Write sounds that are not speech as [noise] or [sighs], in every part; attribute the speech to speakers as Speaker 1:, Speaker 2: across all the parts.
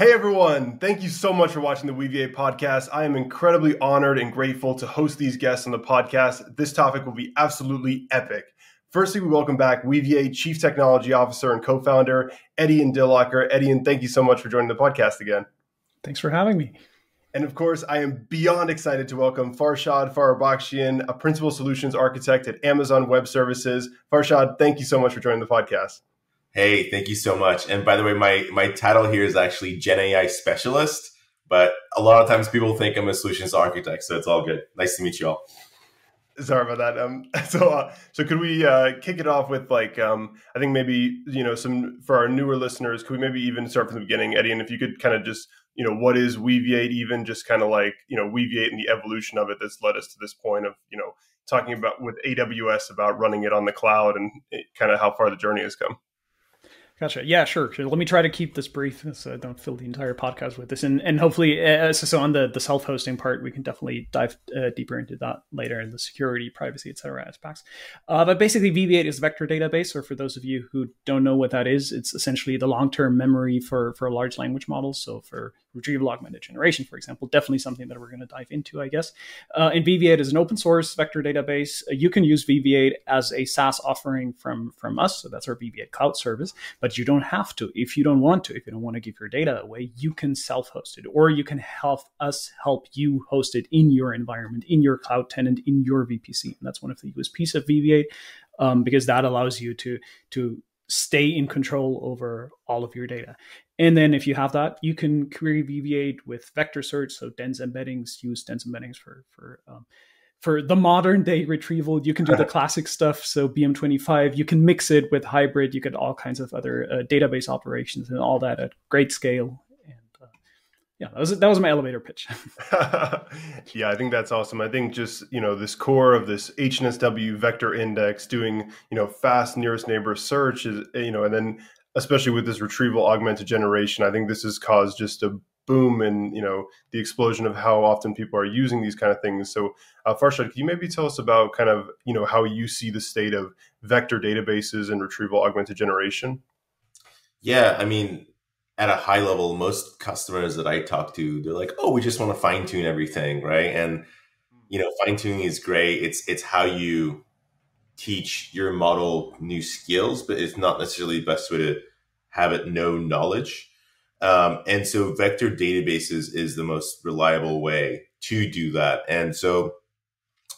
Speaker 1: Hey everyone, thank you so much for watching the Weaviate podcast. I am incredibly honored and grateful to host these guests on the podcast. This topic will be absolutely epic. Firstly, we welcome back Weaviate Chief Technology Officer and co-founder Etienne Eddie, and thank you so much for joining the podcast again.
Speaker 2: Thanks for having me.
Speaker 1: And of course, I am beyond excited to welcome Farshad Farahbakhshian, a principal solutions architect at Amazon Web Services. Farshad, thank you so much for joining the podcast.
Speaker 3: Hey, thank you so much. And by the way, my my title here is actually Gen AI specialist, but a lot of times people think I'm a solutions architect, so it's all good. Nice to meet you all.
Speaker 1: Sorry about that. Um, [laughs] so, uh, so could we uh, kick it off with like, um, I think maybe you know some for our newer listeners, could we maybe even start from the beginning, Eddie? And if you could kind of just you know what is Weaviate, even just kind of like you know Weaviate and the evolution of it that's led us to this point of you know talking about with AWS about running it on the cloud and kind of how far the journey has come.
Speaker 2: Gotcha. Yeah, sure. Let me try to keep this brief so I don't fill the entire podcast with this. And and hopefully, uh, so, so on the, the self hosting part, we can definitely dive uh, deeper into that later in the security, privacy, etc. aspects. Uh, but basically, Weaviate is a vector database, or for those of you who don't know what that is, it's essentially the long term memory for, for large language models. So for retrieval augmented generation, for example, definitely something that we're going to dive into, I guess. Uh, and Weaviate is an open source vector database. Uh, you can use Weaviate as a SaaS offering from, from us. So that's our Weaviate cloud service, but you don't have to. If you don't want to, if you don't want to give your data away, you can self host it, or you can help us help you host it in your environment, in your cloud tenant, in your VPC. And that's one of the USPs of Weaviate um, because that allows you to, to stay in control over all of your data. And then if you have that, you can query Weaviate with vector search. So dense embeddings, use dense embeddings for for um, for the modern day retrieval. You can do the [laughs] classic stuff. So BM25, you can mix it with hybrid. You get all kinds of other uh, database operations and all that at great scale. And uh, yeah, that was that was my elevator pitch. [laughs] [laughs]
Speaker 1: yeah, I think that's awesome. I think just you know this core of this HNSW vector index doing you know fast nearest neighbor search is you know and then especially with this retrieval augmented generation, I think this has caused just a boom in you know the explosion of how often people are using these kind of things. So, uh, Farshad, can you maybe tell us about kind of you know how you see the state of vector databases and retrieval augmented generation?
Speaker 3: Yeah, I mean, at a high level, most customers that I talk to, they're like, "Oh, we just want to fine tune everything, right?" And you know, fine tuning is great. It's it's how you teach your model new skills, but it's not necessarily the best way to have it know knowledge. Um, and so vector databases is the most reliable way to do that. And so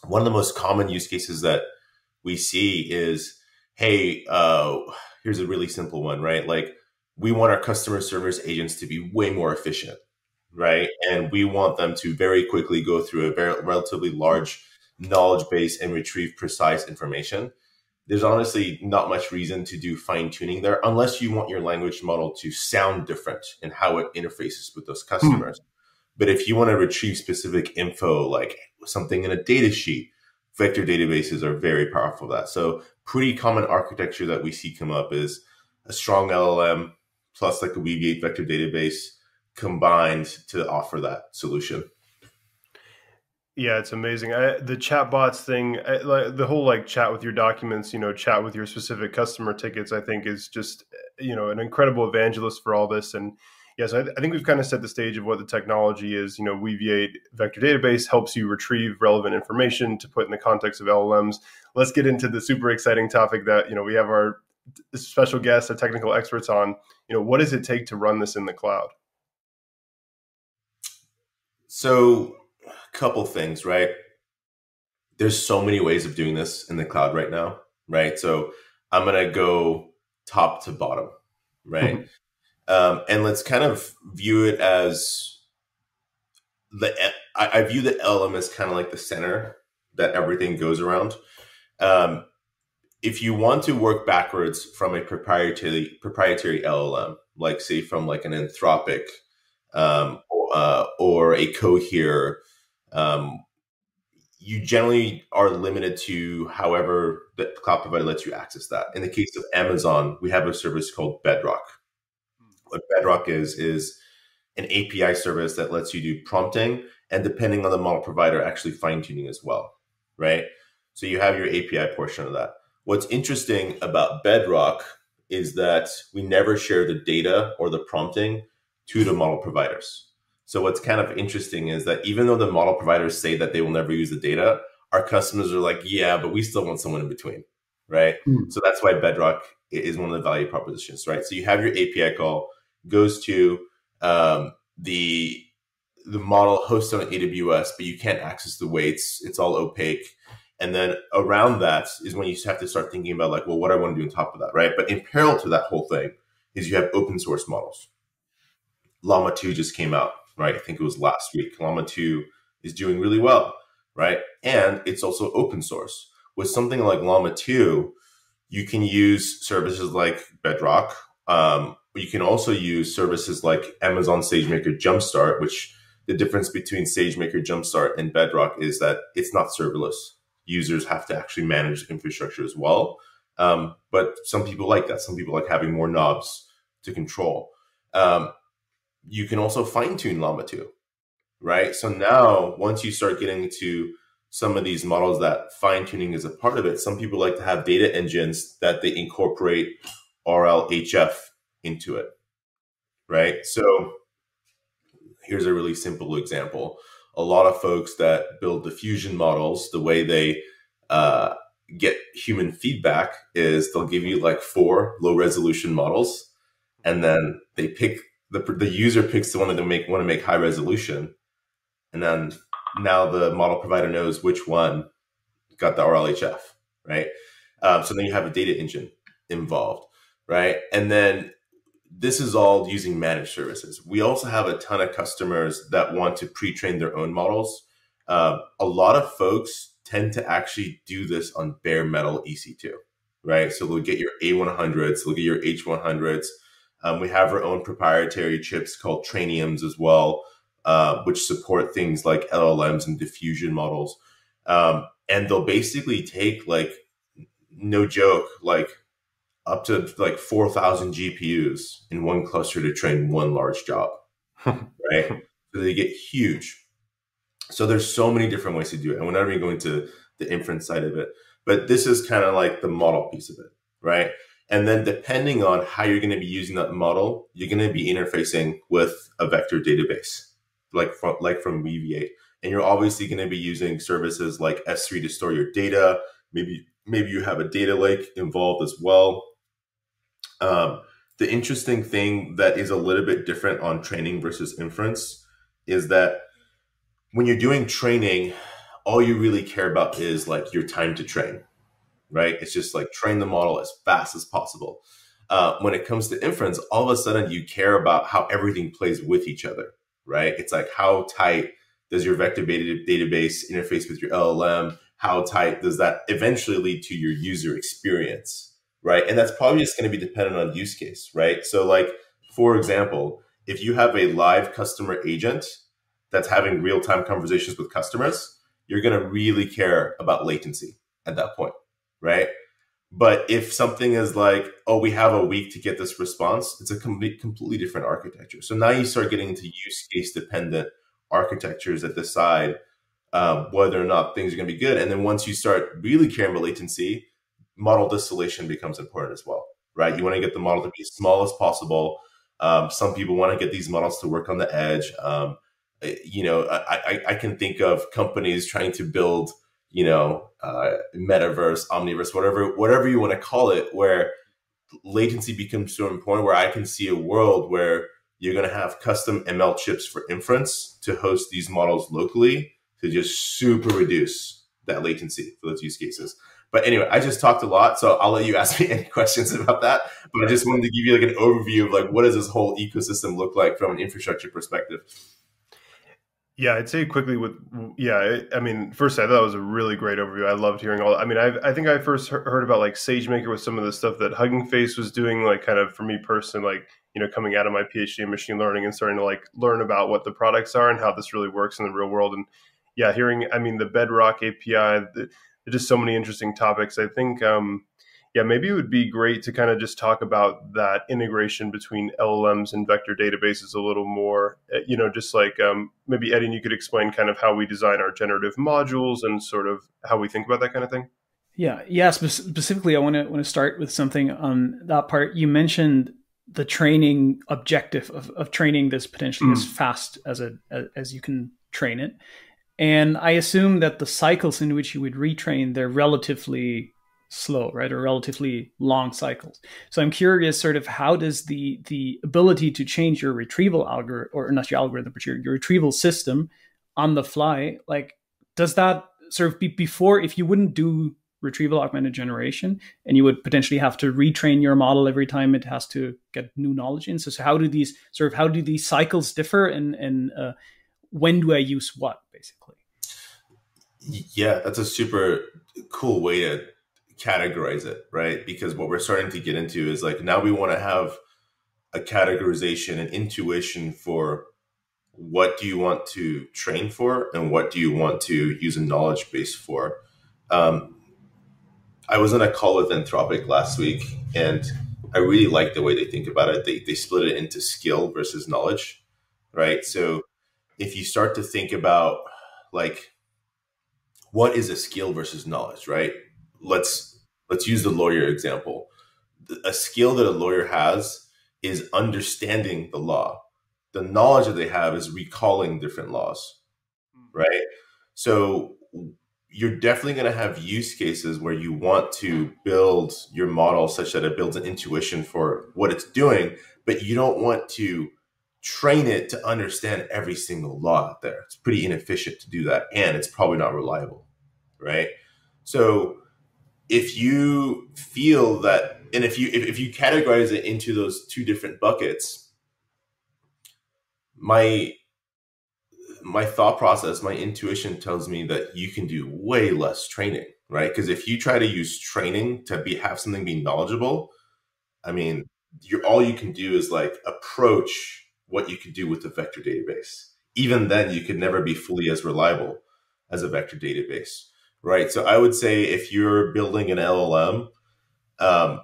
Speaker 3: one of the most common use cases that we see is, hey, uh, here's a really simple one, right? Like we want our customer service agents to be way more efficient, right? And we want them to very quickly go through a very relatively large knowledge base and retrieve precise information. There's honestly not much reason to do fine tuning there unless you want your language model to sound different in how it interfaces with those customers. Hmm. But if you want to retrieve specific info, like something in a data sheet, vector databases are very powerful for that. So, pretty common architecture that we see come up is a strong LLM plus like a Weaviate vector database combined to offer that solution.
Speaker 1: Yeah, it's amazing. I, the chatbots thing, I, like the whole like chat with your documents, you know, chat with your specific customer tickets. I think is just you know an incredible evangelist for all this. And yes, I, I think we've kind of set the stage of what the technology is. You know, Weaviate vector database helps you retrieve relevant information to put in the context of LLMs. Let's get into the super exciting topic that you know we have our special guests, our technical experts on. You know, what does it take to run this in the cloud?
Speaker 3: So couple things, right? There's so many ways of doing this in the cloud right now, right? So I'm gonna go top to bottom, right? um, and let's kind of view it as the I, I view the LM as kind of like the center that everything goes around. Um, if you want to work backwards from a proprietary proprietary LLM, like say from like an Anthropic um, uh, or a Cohere um, you generally are limited to however the cloud provider lets you access that. In the case of Amazon, we have a service called Bedrock. What Bedrock is is an API service that lets you do prompting and depending on the model provider, actually fine tuning as well, right? So you have your API portion of that. What's interesting about Bedrock is that we never share the data or the prompting to the model providers. So what's kind of interesting is that even though the model providers say that they will never use the data, our customers are like, yeah, but we still want someone in between, right? Mm. So that's why Bedrock is one of the value propositions, right? So you have your API call goes to um, the the model hosted on AWS, but you can't access the weights; it's all opaque. And then around that is when you have to start thinking about like, well, what do I want to do on top of that, right? But in parallel to that whole thing is you have open source models. Llama 2 just came out, right? I think it was last week. Llama 2 is doing really well, right? And it's also open source. With something like Llama 2, you can use services like Bedrock. Um, you can also use services like Amazon SageMaker Jumpstart, which the difference between SageMaker Jumpstart and Bedrock is that it's not serverless users have to actually manage infrastructure as well. Um, but some people like that. Some people like having more knobs to control. Um, you can also fine tune Llama 2, right? So now, once you start getting to some of these models that fine tuning is a part of it, some people like to have data engines that they incorporate RLHF into it, right? So here's a really simple example a lot of folks that build diffusion models, the way they uh, get human feedback is they'll give you like four low resolution models, and then they pick the the user picks the one that they make want to make high resolution, and then now the model provider knows which one got the RLHF, right? Um, so then you have a data engine involved, right? And then this is all using managed services. We also have a ton of customers that want to pre-train their own models. Uh, a lot of folks tend to actually do this on bare metal EC2, right? So they'll get your A100s, they'll get your H100s. Um, we have our own proprietary chips called Trainiums as well, uh, which support things like LLMs and diffusion models. Um, and they'll basically take like, no joke, like up to like 4,000 GPUs in one cluster to train one large job, [laughs] right? So they get huge. So there's so many different ways to do it. And we're not even going to the inference side of it, but this is kind of like the model piece of it, right? And then depending on how you're going to be using that model, you're going to be interfacing with a vector database, like from, like from Weaviate. And you're obviously going to be using services like S3 to store your data. Maybe maybe you have a data lake involved as well um, the interesting thing that is a little bit different on training versus inference is that when you're doing training, all you really care about is like your time to train, right? It's just like train the model as fast as possible. Uh, when it comes to inference, all of a sudden you care about how everything plays with each other, right? It's like how tight does your vector database interface with your LLM? How tight does that eventually lead to your user experience? right? And that's probably just going to be dependent on use case, right? So, like, for example, if you have a live customer agent that's having real time conversations with customers, you're going to really care about latency at that point, right? But if something is like, oh, we have a week to get this response, it's a complete, completely different architecture. So now you start getting into use case dependent architectures that decide um, whether or not things are going to be good. And then once you start really caring about latency, model distillation becomes important as well, right? You want to get the model to be as small as possible. Um, some people want to get these models to work on the edge. Um, eh, you know, I, I, I, can think of companies trying to build, you know, uh, metaverse, omniverse, whatever, whatever you want to call it, where latency becomes so important. Where I can see a world where you're going to have custom ML chips for inference to host these models locally to just super reduce that latency for those use cases. But anyway, I just talked a lot, so I'll let you ask me [laughs] any questions about that. But I just wanted to give you like an overview of like what does this whole ecosystem look like from an infrastructure perspective.
Speaker 1: Yeah, I'd say quickly with yeah. I mean, first I thought it was a really great overview. I loved hearing all. I mean, I I think I first heard about like SageMaker with some of the stuff that Hugging Face was doing, like kind of for me personally, like you know, coming out of my PhD in machine learning and starting to like learn about what the products are and how this really works in the real world. And yeah, hearing I mean the Bedrock API. The, just so many interesting topics. I think, um, yeah, maybe it would be great to kind of just talk about that integration between LLMs and vector databases a little more. Uh, you know, just like um, maybe Eddie, you could explain kind of how we design our generative modules and sort of how we think about that kind of thing.
Speaker 2: Yeah, yeah. Spe- specifically, I want to want to start with something on that part. You mentioned the training objective of, of training this potentially
Speaker 1: Mm.
Speaker 2: as fast as a as you can train it. And I assume that the cycles in which you would retrain they're relatively slow, right, or relatively long cycles. So I'm curious, sort of, how does the the ability to change your retrieval algorithm, or not your algorithm, but your, your retrieval system on the fly, like, does that sort of be before if you wouldn't do retrieval augmented generation and you would potentially have to retrain your model every time it has to get new knowledge in so, so how do these sort of how do these cycles differ and and uh, when do i use what basically
Speaker 3: Yeah, that's a super cool way to categorize it, right? Because what we're starting to get into is like now we want to have a categorization and intuition for what do you want to train for and what do you want to use a knowledge base for. Um, I was on a call with Anthropic last week and I really like the way they think about it. They, they split it into skill versus knowledge, right? So if you start to think about like what is a skill versus knowledge, right? Let's let's use the lawyer example. A skill that a lawyer has is understanding the law. The knowledge that they have is recalling different laws, hmm. right? So you're definitely going to have use cases where you want to build your model such that it builds an intuition for what it's doing, but you don't want to train it to understand every single law out there. It's pretty inefficient to do that, and it's probably not reliable, right? So if you feel that, and if you if, if you categorize it into those two different buckets, my my thought process, my intuition tells me that you can do way less training, right? Because if you try to use training to be have something be knowledgeable, I mean, you're all you can do is like approach what you could do with a vector database. Even then, you could never be fully as reliable as a vector database, right? So I would say if you're building an LLM, um,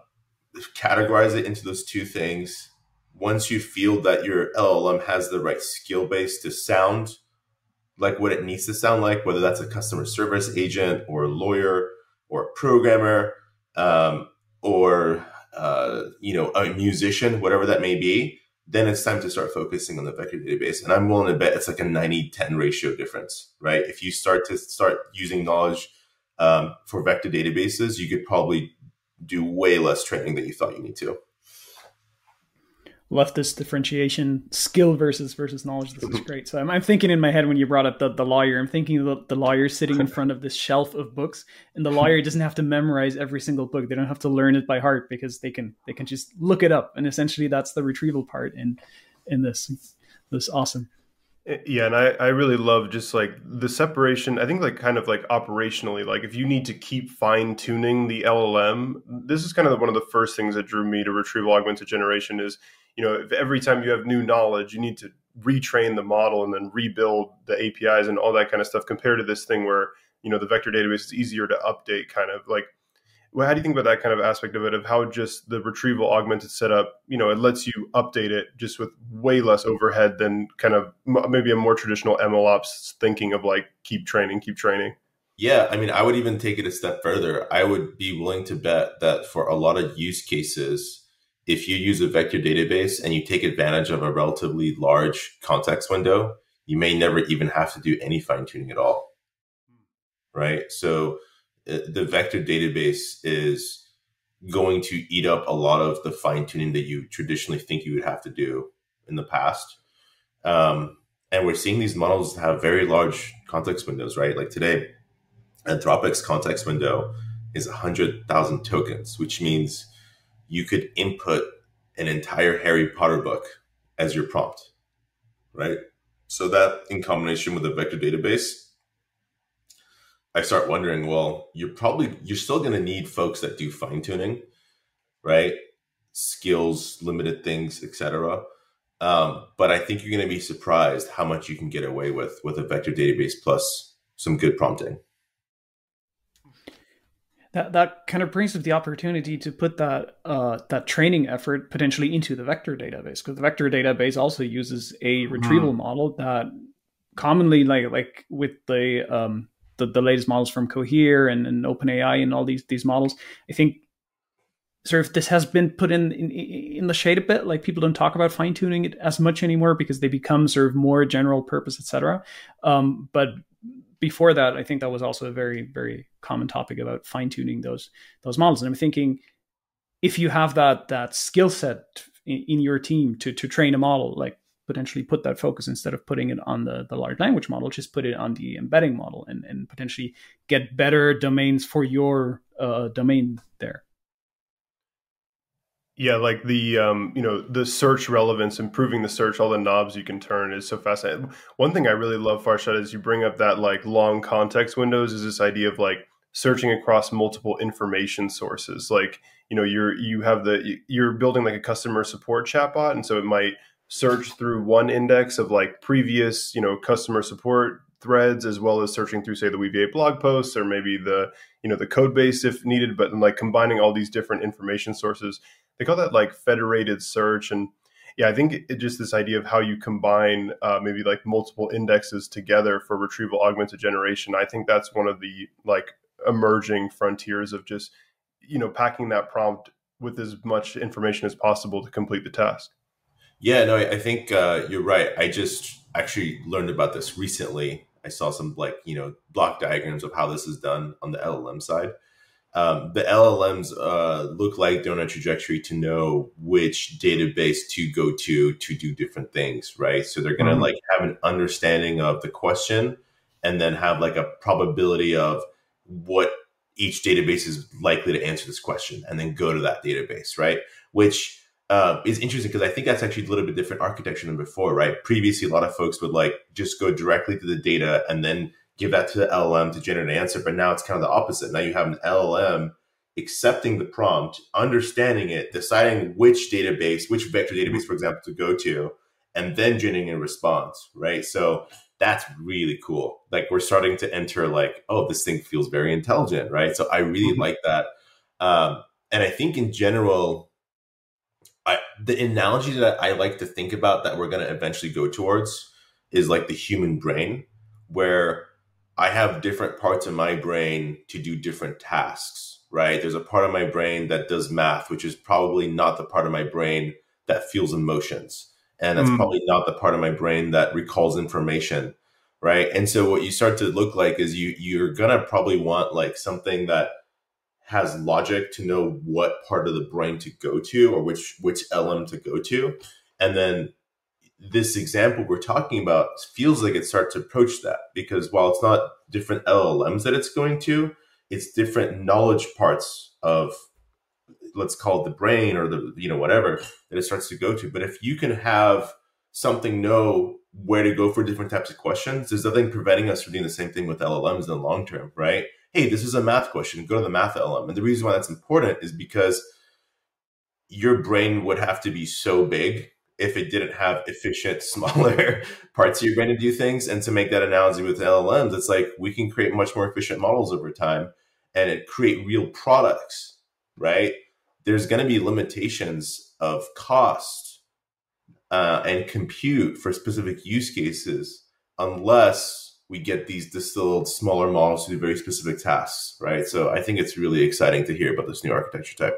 Speaker 3: categorize it into those two things. Once you feel that your LLM has the right skill base to sound like what it needs to sound like, whether that's a customer service agent or a lawyer or a programmer um, or uh, you know a musician, whatever that may be, then it's time to start focusing on the vector database. And I'm willing to bet it's like a 90-10 ratio difference, right? If you start to start using knowledge um, for vector databases, you could probably do way less training than you thought you need to.
Speaker 2: Left this differentiation, skill versus versus knowledge. This is mm-hmm. great. So I'm, I'm thinking in my head when you brought up the, the lawyer, I'm thinking the, the lawyer sitting in [laughs] front of this shelf of books, and the lawyer doesn't have to memorize every single book. They don't have to learn it by heart because they can they can just look it up, and essentially that's the retrieval part in in this. This awesome.
Speaker 1: Eh, yeah, and I, I really love just like the separation. I think like kind of like operationally, like if you need to keep fine tuning the LLM, this is kind of one of the first things that drew me to retrieval augmented generation is, you know, if every time you have new knowledge, you need to retrain the model and then rebuild the APIs and all that kind of stuff compared to this thing where, you know, the vector database is easier to update kind of like well, how do you think about that kind of aspect of it of how just the retrieval augmented setup you know it lets you update it just with way less overhead than kind of maybe a more traditional mlops thinking of like keep training keep training?
Speaker 3: Yeah i mean i would even take it a step further. I would be willing to bet that for a lot of use cases if you use a vector database and you take advantage of a relatively large context window you may never even have to do any fine tuning at all right so the vector database is going to eat up a lot of the fine tuning that you traditionally think you would have to do in the past. Um, and we're seeing these models have very large context windows, right? Like today, Anthropic's context window is 100,000 tokens, which means you could input an entire Harry Potter book as your prompt, right? So that in combination with a vector database I start wondering, well, you're probably you're still going to need folks that do fine tuning, right? Skills, limited things, etc. Um, but I think you're going to be surprised how much you can get away with with a vector database plus some good prompting.
Speaker 2: That that kind of brings up the opportunity to put that uh, that training effort potentially into the vector database because the vector database also uses a retrieval mm-hmm. model that commonly like like with the um, the, the latest models from Cohere and, and OpenAI and all these these models, I think sort of this has been put in, in in the shade a bit. Like people don't talk about fine tuning it as much anymore because they become sort of more general purpose, etc. Um, but before that, I think that was also a very very common topic about fine tuning those those models. And I'm thinking if you have that that skill set in, in your team to to train a model, like potentially put that focus instead of putting it on the, the large language model, just put it on the embedding model and, and potentially get better domains for your uh, domain there.
Speaker 1: Yeah, like the um, you know the search relevance, improving the search, all the knobs you can turn is so fascinating. One thing I really love, Farshad, is you bring up that like long context windows. Is this idea of like searching across multiple information sources? Like you know you're you have the you're building like a customer support chatbot, and so it might search through one index of like previous you know customer support threads as well as searching through say the weaviate blog posts or maybe the you know the code base if needed but like combining all these different information sources they call that like federated search. And yeah i think it, just this idea of how you combine uh, maybe like multiple indexes together for retrieval augmented generation i think that's one of the like emerging frontiers of just you know packing that prompt with as much information as possible to complete the task.
Speaker 3: Yeah no i think uh, you're right. I just actually learned about this recently. I saw some like you know block diagrams of how this is done on the llm side um, the LLMs uh, look like they're on a trajectory to know which database to go to to do different things, right? So they're going to mm-hmm. like have an understanding of the question and then have like a probability of what each database is likely to answer this question and then go to that database, right? Which uh, is interesting because I think that's actually a little bit different architecture than before, right? Previously, a lot of folks would like just go directly to the data and then give that to the LLM to generate an answer. But now it's kind of the opposite. Now you have an LLM accepting the prompt, understanding it, deciding which database, which vector database, for example, to go to, and then generating a response, right? So that's really cool. Like we're starting to enter like, oh, this thing feels very intelligent, right? So I really mm-hmm. like that. Um, and I think in general, I, the analogy that I like to think about that we're going to eventually go towards is like the human brain, where I have different parts of my brain to do different tasks, right? There's a part of my brain that does math, which is probably not the part of my brain that feels emotions. And that's mm. probably not the part of my brain that recalls information, right? And so what you start to look like is you you're gonna probably want like something that has logic to know what part of the brain to go to or which which LM to go to. And then this example we're talking about feels like it starts to approach that because while it's not different LLMs that it's going to, it's different knowledge parts of let's call it the brain or the you know whatever that it starts to go to. But if you can have something know where to go for different types of questions, there's nothing preventing us from doing the same thing with LLMs in the long term, right? Hey, this is a math question. Go to the math LLM. And the reason why that's important is because your brain would have to be so big if it didn't have efficient, [laughs] smaller parts of your brain to do things. And to make that analogy with LLMs, it's like we can create much more efficient models over time and it create real products, right? There's going to be limitations of cost uh, and compute for specific use cases unless we get these distilled smaller models to do very specific tasks, right? So I think it's really exciting to hear about this new architecture type.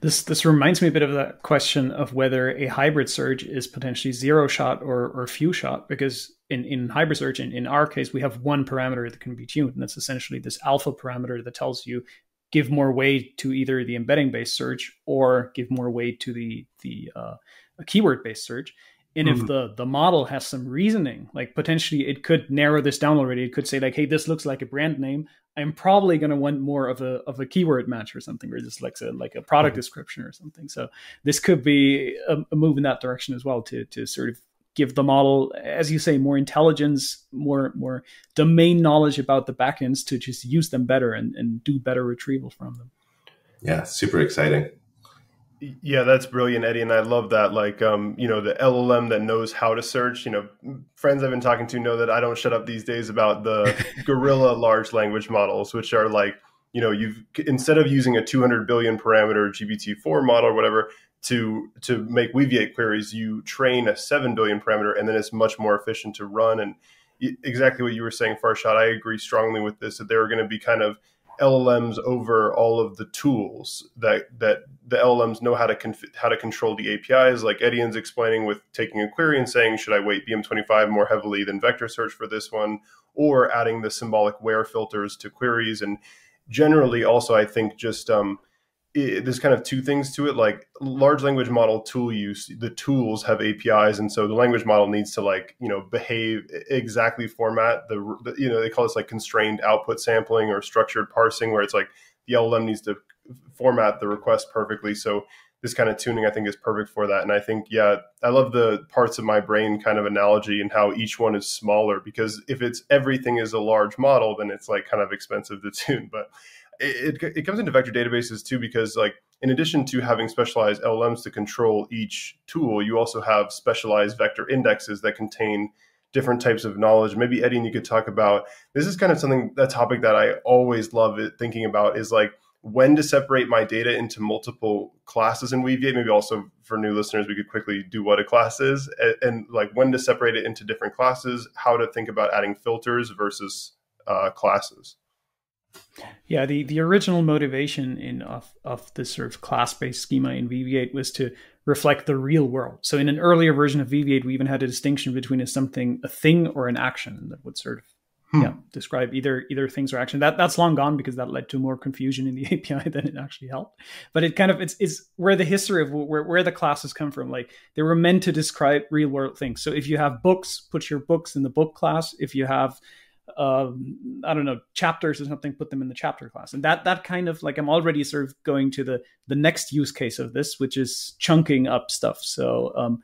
Speaker 2: This this reminds me a bit of that question of whether a hybrid search is potentially zero shot or, or few shot, because in, in hybrid search, in, in our case, we have one parameter that can be tuned, and that's essentially this alpha parameter that tells you give more weight to either the embedding based search or give more weight to the the uh, keyword based search. And mm-hmm. if the the model has some reasoning, like potentially it could narrow this down already. It could say like, "Hey, this looks like a brand name. I'm probably going to want more of a of a keyword match or something, or just like a like a product mm-hmm. description or something." So this could be a, a, move in that direction as well to to sort of give the model, as you say, more intelligence, more more domain knowledge about the backends to just use them better and, and do better retrieval from them.
Speaker 3: Yeah, super exciting.
Speaker 1: Yeah, that's brilliant, Eddie, and I love that. Like, um, you know, the LLM that knows how to search. You know, friends I've been talking to know that I don't shut up these days about the [laughs] gorilla large language models, which are like, you know, you've instead of using a 200 billion parameter GPT-4 model or whatever to to make Weaviate queries, you train a 7 billion parameter, and then it's much more efficient to run. And exactly what you were saying, Farshad, I agree strongly with this that there are going to be kind of LLMs over all of the tools that that the LLMs know how to conf- how to control the APIs. Like Etienne's explaining with taking a query and saying, should I weight BM25 more heavily than vector search for this one, or adding the symbolic where filters to queries. And generally, also, I think just um, it, there's kind of two things to it like large language model tool use the tools have apis and so the language model needs to like you know behave exactly format the, the you know they call this like constrained output sampling or structured parsing where it's like the llm needs to format the request perfectly. So this kind of tuning i think is perfect for that. And i think yeah i love the parts of my brain kind of analogy and how each one is smaller because if it's everything is a large model then it's like kind of expensive to [laughs] tune. But it, it, comes into vector databases too because like in addition to having specialized LLMs to control each tool, you also have specialized vector indexes that contain different types of knowledge. Maybe Eddie, and you could talk about this is kind of something a topic that I always love thinking about is like when to separate my data into multiple classes in Weaviate. Maybe also for new listeners, we could quickly do what a class is and, and like when to separate it into different classes, how to think about adding filters versus uh, classes.
Speaker 2: Yeah, the, the original motivation in of, of this sort of class-based schema in Weaviate was to reflect the real world. So in an earlier version of Weaviate, we even had a distinction between a something, a thing or an action that would sort of hmm. yeah, describe either either things or action. That that's long gone because that led to more confusion in the [laughs] API than it actually helped. But it kind of it's it's where the history of where, where the classes come from. Like they were meant to describe real world things. So if you have books, put your books in the book class. If you have um, I don't know chapters or something, put them in the chapter class, and that that kind of like I'm already sort of going to the the next use case of this, which is chunking up stuff. So um,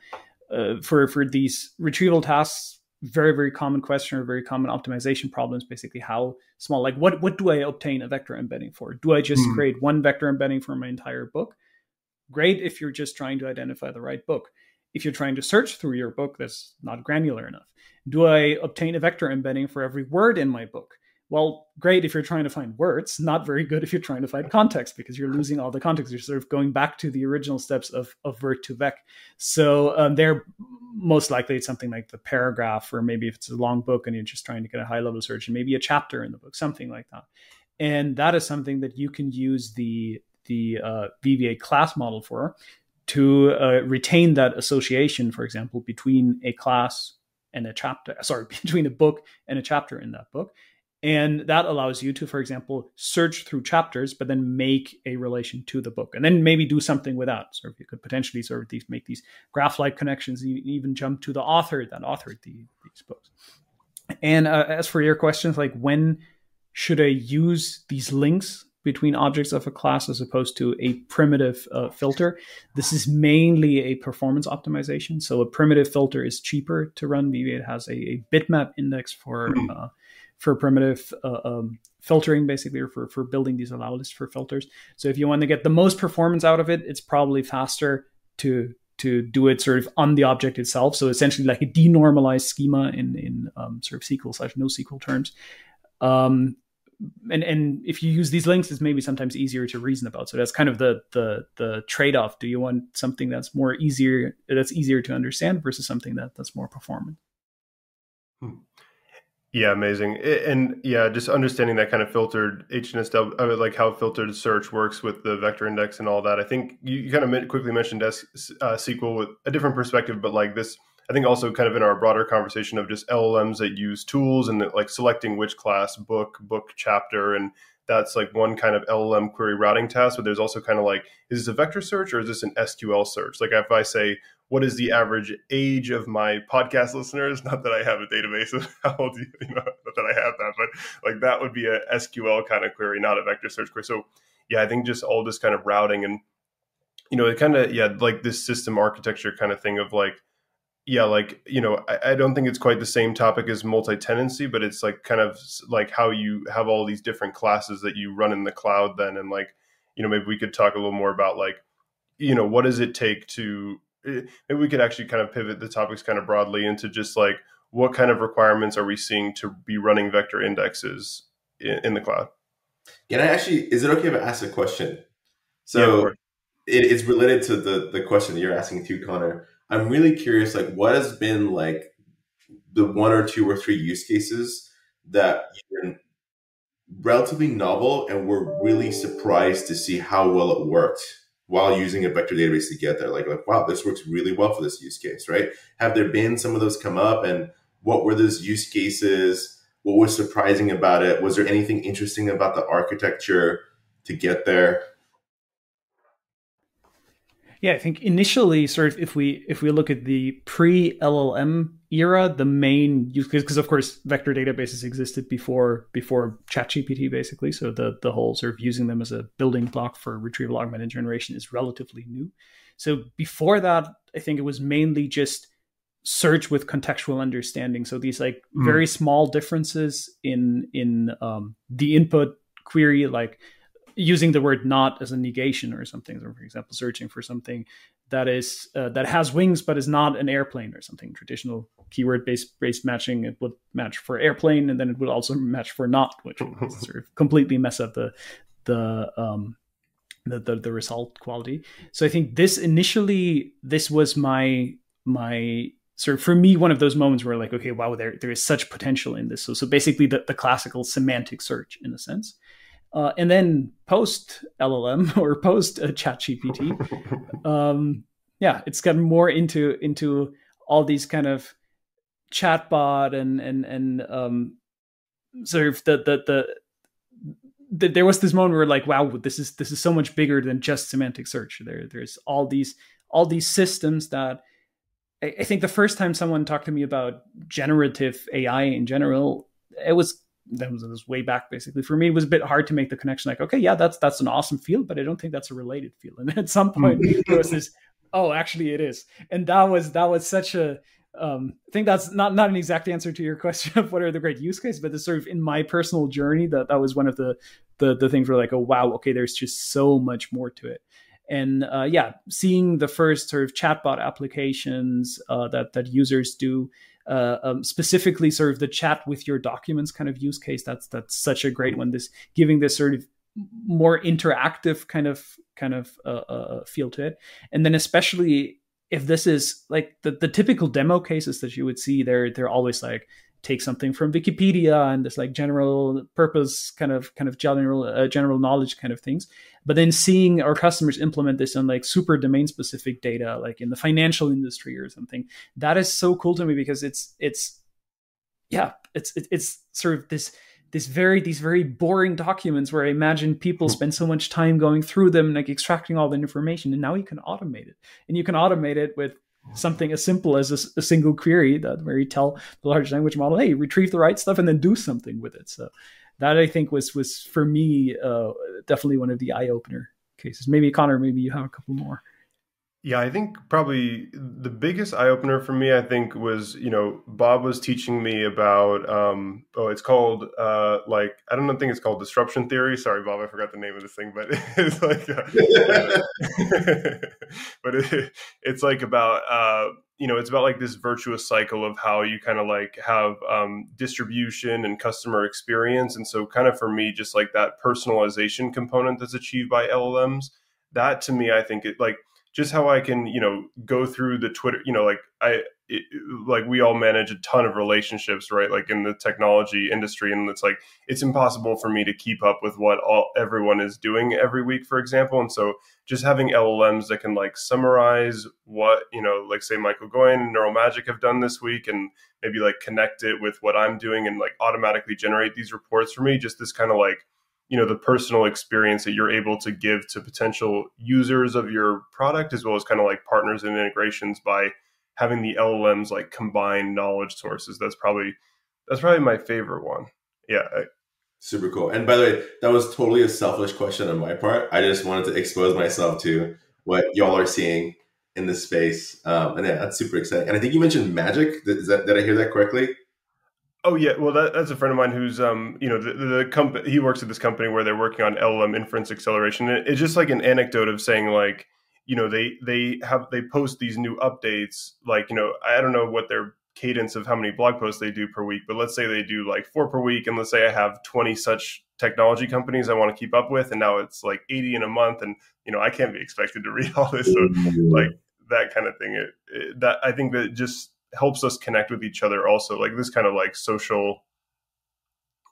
Speaker 2: uh, for for these retrieval tasks, very very common question or very common optimization problems. Basically, how small? Like what what do I obtain a vector embedding for? Do I just mm. create one vector embedding for my entire book? Great if you're just trying to identify the right book. If you're trying to search through your book, that's not granular enough. Do I obtain a vector embedding for every word in my book? Well, great if you're trying to find words, not very good if you're trying to find context because you're losing all the context. You're sort of going back to the original steps of, of word2vec. So um, they're most likely it's something like the paragraph, or maybe if it's a long book and you're just trying to get a high level search, and maybe a chapter in the book, something like that. And that is something that you can use the the uh, Weaviate class model for to uh, retain that association, for example, between a class and a chapter, [laughs] sorry, between a book and a chapter in that book. And that allows you to, for example, search through chapters, but then make a relation to the book, and then maybe do something with that. So you could potentially sort of these, make these graph-like connections, even jump to the author that authored the, these books. And uh, as for your questions, like when should I use these links between objects of a class as opposed to a primitive uh, filter. This is mainly a performance optimization. So a primitive filter is cheaper to run. Weaviate has a, a bitmap index for mm-hmm. uh, for primitive uh, um, filtering, basically, or for, for building these allow lists for filters. So if you want to get the most performance out of it, it's probably faster to to do it sort of on the object itself. So essentially like a denormalized schema in in um, sort of SQL slash NoSQL terms. Um, and and if you use these links, it's maybe sometimes easier to reason about. So that's kind of the the the trade off. Do you want something that's more easier that's easier to understand versus something that that's more performant?
Speaker 1: Hmm. Yeah, amazing. And yeah, just understanding that kind of filtered HNSW, like how filtered search works with the vector index and all that. I think you, you kind of quickly mentioned S, uh, SQL with a different perspective, but like this I think also kind of in our broader conversation of just LLMs that use tools and like selecting which class, book, book chapter, and that's like one kind of LLM query routing task. But there's also kind of like, is this a vector search or is this an SQL search? Like if I say, what is the average age of my podcast listeners? [laughs] Not that I have a database of [laughs] how old you, you know, not that I have that, but like that would be a SQL kind of query, not a vector search query. So yeah, I think just all this kind of routing and you know, it kind of yeah, like this system architecture kind of thing of like yeah, like you know, I, I, don't think it's quite the same topic as multi-tenancy, but it's like kind of like how you have all these different classes that you run in the cloud. Then, and like you know, maybe we could talk a little more about like you know, what does it take to eh, maybe we could actually kind of pivot the topics kind of broadly into just like what kind of requirements are we seeing to be running vector indexes in, in the cloud?
Speaker 3: Can I actually? Is it okay if I ask a question? So yeah, it, it's related to the the question that you're asking too, Connor I'm really curious, like, what has been like the one or two or three use cases that you're relatively novel, and we're really surprised to see how well it worked while using a vector database to get there. Like, like, wow, this works really well for this use case, right? Have there been some of those come up, and what were those use cases? What was surprising about it? Was there anything interesting about the architecture to get there?
Speaker 2: Yeah, I think initially, sort of, if we if we look at the pre LLM era, the main use case, because of course vector databases existed before before ChatGPT, basically. So the the whole sort of using them as a building block for retrieval augmented generation is relatively new. So before that, I think it was mainly just search with contextual understanding. So these like mm. very small differences in in um, the input query, like using the word not as a negation or something. So for example, searching for something that is uh, that has wings but is not an airplane or something. Traditional keyword based based matching it would match for airplane and then it would also match for not, which would [laughs] sort of completely mess up the the um the, the the result quality. So I think this initially this was my my sort of for me one of those moments where like okay wow there there is such potential in this so so basically the, the classical semantic search in a sense uh, and then post LLM [laughs] or post uh, ChatGPT, [laughs] um, yeah, it's gotten more into into all these kind of chatbot and and and um, sort of the the the. the there was this moment where like wow this is this is so much bigger than just semantic search there there's all these all these systems that I, I think the first time someone talked to me about generative ai in general it was that was, way back basically. For me it was a bit hard to make the connection like okay yeah that's that's an awesome field but i don't think that's a related field [laughs] and at some point there was this oh actually it is. And that was that was such a um, I think that's not not an exact answer to your [laughs] question of what are the great use cases, but the sort of in my personal journey that that was one of the the the things where like oh wow okay there's just so much more to it, and uh, yeah seeing the first sort of chatbot applications uh, that that users do uh, um, specifically sort of the chat with your documents kind of use case. That's that's such a great one. This giving this sort of more interactive kind of kind of uh, uh, feel to it, and then especially if this is like the, the typical demo cases that you would see, they're they're always like take something from Wikipedia and this like general purpose kind of kind of general uh, general knowledge kind of things. But then seeing our customers implement this on like super domain specific data, like in the financial industry or something, that is so cool to me because it's it's yeah, it's it's sort of this this very these very boring documents where I imagine people hmm. spend so much time going through them, like extracting all the information, and now you can automate it, and you can automate it with something as simple as a, a, single query that where you tell the large language model, "Hey, retrieve the right stuff and then do something with it." So that I think was was for me uh, definitely one of the eye opener cases. Maybe Connor, maybe you have a couple more.
Speaker 1: Yeah, I think probably the biggest eye opener for me, I think, was you know Bob was teaching me about um, oh, it's called uh, like I don't know, I think it's called disruption theory. Sorry, Bob, I forgot the name of this thing, but [laughs] it's like, uh, [laughs] but it, it's like about uh, you know it's about like this virtuous cycle of how you kind of like have um, distribution and customer experience, and so kind of for me, just like that personalization component that's achieved by LLMs. That to me, I think it like just how I can, you know, go through the Twitter, you know, like I, it, like we all manage a ton of relationships, right? Like in the technology industry. And it's like, it's impossible for me to keep up with what all everyone is doing every week, for example. And so just having LLMs that can like summarize what, you know, like say Michael Goin and Neural Magic have done this week and maybe like connect it with what I'm doing and like automatically generate these reports for me, just this kind of like, you know the personal experience that you're able to give to potential users of your product as well as kind of like partners and integrations by having the llms like combine knowledge sources. That's probably that's probably my favorite one. Yeah
Speaker 3: super cool. And by the way that was totally a selfish question on my part. I just wanted to expose myself to what y'all are seeing in this space. Um, and yeah that's super exciting. And i think you mentioned magic. Is that, did i hear that correctly
Speaker 1: Oh yeah, well that, that's a friend of mine who's um you know the, the company he works at this company where they're working on LLM inference acceleration. And it's just like an anecdote of saying like you know they they have they post these new updates like you know I don't know what their cadence of how many blog posts they do per week, but let's say they do like four per week, and let's say I have twenty such technology companies I want to keep up with, and now it's like eighty in a month, and you know I can't be expected to read all this, so mm-hmm. like that kind of thing. It, it, that I think that just helps us connect with each other also like this kind of like social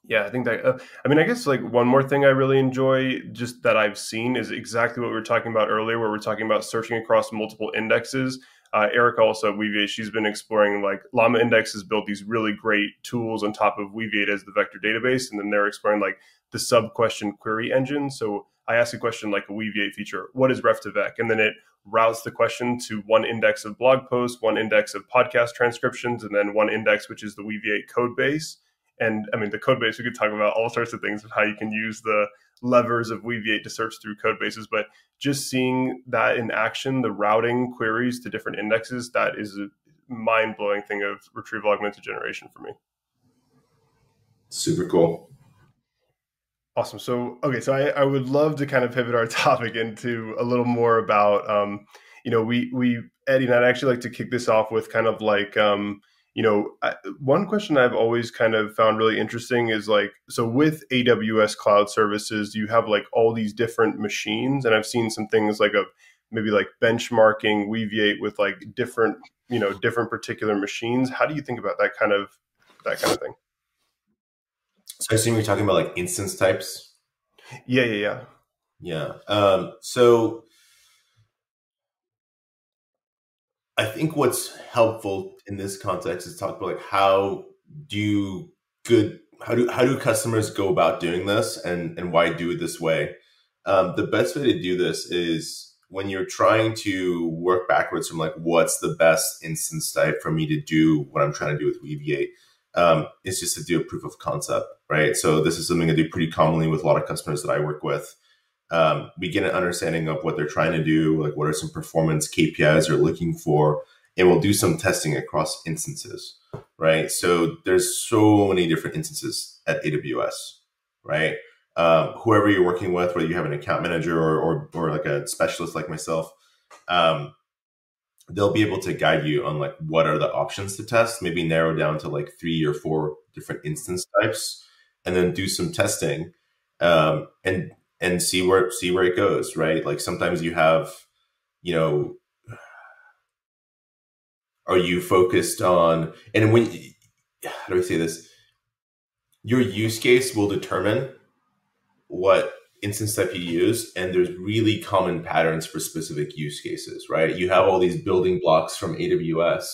Speaker 1: Yeah, I think that. Uh, I mean, I guess like one more thing I really enjoy, just that I've seen, is exactly what we were talking about earlier, where we're talking about searching across multiple indexes. Uh, Erica also at Weaviate, she's been exploring like Llama Index has built these really great tools on top of Weaviate as the vector database, and then they're exploring like the sub question query engine. So I ask a question like a Weaviate feature, what is ref2vec? And then it routes the question to one index of blog posts, one index of podcast transcriptions, and then one index which is the Weaviate code base. And I mean, the code base, we could talk about all sorts of things of how you can use the levers of Weaviate to search through code bases. But just seeing that in action, the routing queries to different indexes, that is a mind blowing thing of retrieval augmented generation for me.
Speaker 3: Super cool.
Speaker 1: Awesome. So, okay, so I, I would love to kind of pivot our [laughs] topic into a little more about, um, you know, we, we, Eddie, and I'd actually like to kick this off with kind of like, um, you know, I, one question I've always kind of found really interesting is like, so with AWS cloud services, you have like all these different machines, and I've seen some things like a maybe like benchmarking Weaviate with like different, you know, different particular machines. How do you think about that kind of that kind of thing?
Speaker 3: So I assume you're talking about like instance types.
Speaker 1: Yeah, yeah, yeah.
Speaker 3: Yeah. Um, so I think what's helpful in this context is talk about like how do good how do how do customers go about doing this and and why do it this way? Um, the best way to do this is when you're trying to work backwards from like what's the best instance type for me to do what I'm trying to do with Weaviate. Um, is just to do a proof of concept, right? So this is something I do pretty commonly with a lot of customers that I work with um, we get an understanding of what they're trying to do, like what are some performance KPIs they're looking for, and we'll do some testing across instances, right? So there's so many different instances at AWS, right? Um, whoever you're working with, whether you have an account manager or, or, or like a specialist like myself, um, they'll be able to guide you on like what are the options to test, maybe narrow down to like three or four different instance types, and then do some testing. Um, and and see where see where it goes right like sometimes you have you know [sighs] are you focused on and when [sighs] how do i say this your use case will determine what instance type you use and there's really common patterns for specific use cases right you have all these building blocks from aws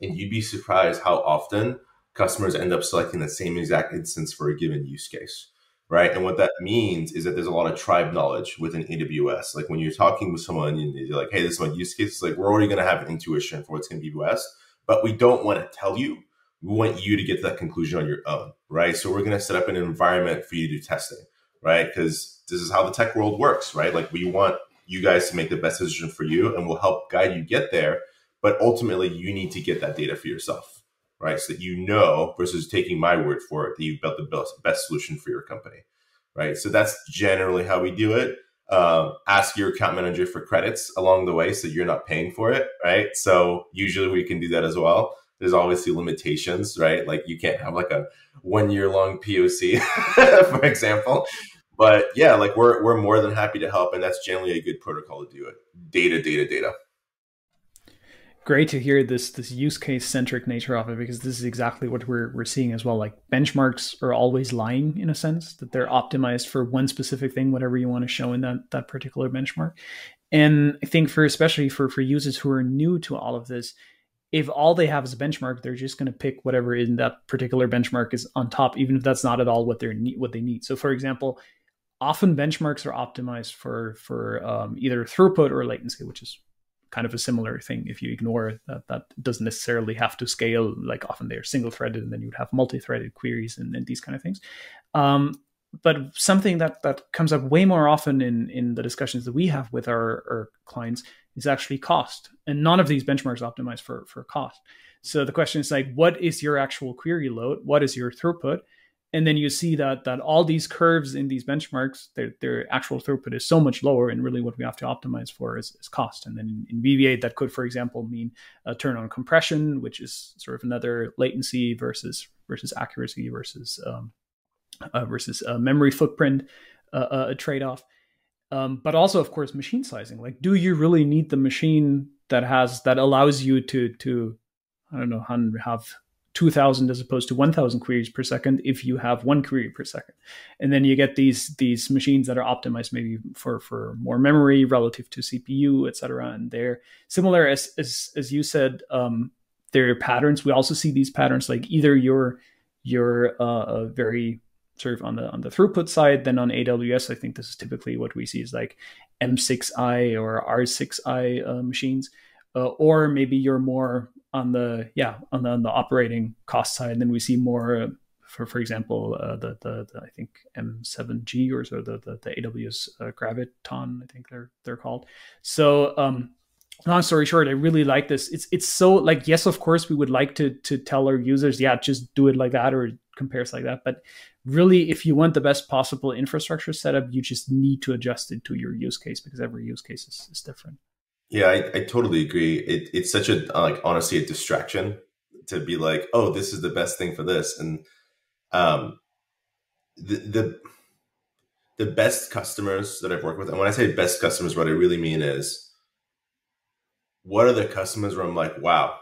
Speaker 3: and you'd be surprised how often customers end up selecting the same exact instance for a given use case right? And what that means is that there's a lot of tribe knowledge within AWS. Like when you're talking with someone, and you're like, "Hey, this is my use case." It's like we're already going to have an intuition for what's going to be best, but we don't want to tell you. We want you to get to that conclusion on your own, right? So we're going to set up an environment for you to do testing, right? Because this is how the tech world works, right? Like we want you guys to make the best decision for you, and we'll help guide you get there. But ultimately, you need to get that data for yourself right? So that you know versus taking my word for it that you've built the best, best solution for your company, right? So that's generally how we do it. Um, ask your account manager for credits along the way so you're not paying for it, right? So usually we can do that as well. There's obviously limitations, right? Like you can't have like a one year long POC, [laughs] for example. But yeah, like we're we're more than happy to help, and that's generally a good protocol to do it. Data, data, data
Speaker 2: great to hear this this use case centric nature of it because this is exactly what we're we're seeing as well. Like benchmarks are always lying in a sense that they're optimized for one specific thing, whatever you want to show in that that particular benchmark. And I think for especially for for users who are new to all of this, if all they have is a benchmark, they're just going to pick whatever in that particular benchmark is on top, even if that's not at all what they need what they need. So, for example, often benchmarks are optimized for for um, either throughput or latency, which is kind of a similar thing if you ignore that that doesn't necessarily have to scale like often they're single threaded and then you'd have multi-threaded queries and, and these kind of things um, but something that that comes up way more often in in the discussions that we have with our, our clients is actually cost. And none of these benchmarks optimize for for cost. So the question is like what is your actual query load? What is your throughput? And then you see that that all these curves in these benchmarks their, their actual throughput is so much lower. And really what we have to optimize for is, is cost. And then in, in Weaviate that could for example mean a turn on compression which is sort of another latency versus versus accuracy versus um, uh, versus uh, memory footprint uh, uh trade-off um, but also of course machine sizing. Like do you really need the machine that has that allows you to to i don't know have 2000 as opposed to 1000 queries per second if you have one query per second? And then you get these these machines that are optimized maybe for for more memory relative to cpu et cetera and they're similar as as, as you said um, there are patterns. We also see these patterns like either you're you're uh, very sort of on the on the throughput side then on aws i think this is typically what we see is like m6i or r6i uh, machines uh, or maybe you're more on the yeah on the, on the operating cost side. And then we see more uh, for for example uh, the, the, the I think M7G or so the the, the AWS uh, Graviton I think they're they're called. So um, long story short, I really like this. It's it's so like yes, of course we would like to to tell our users yeah just do it like that or compares like that, but really if you want the best possible infrastructure setup, you just need to adjust it to your use case because every use case is, is different.
Speaker 3: Yeah, I, I totally agree. It, it's such a like honestly a distraction to be like, oh, this is the best thing for this, and um, the the the best customers that I've worked with, and when I say best customers, what I really mean is, what are the customers where I'm like, wow,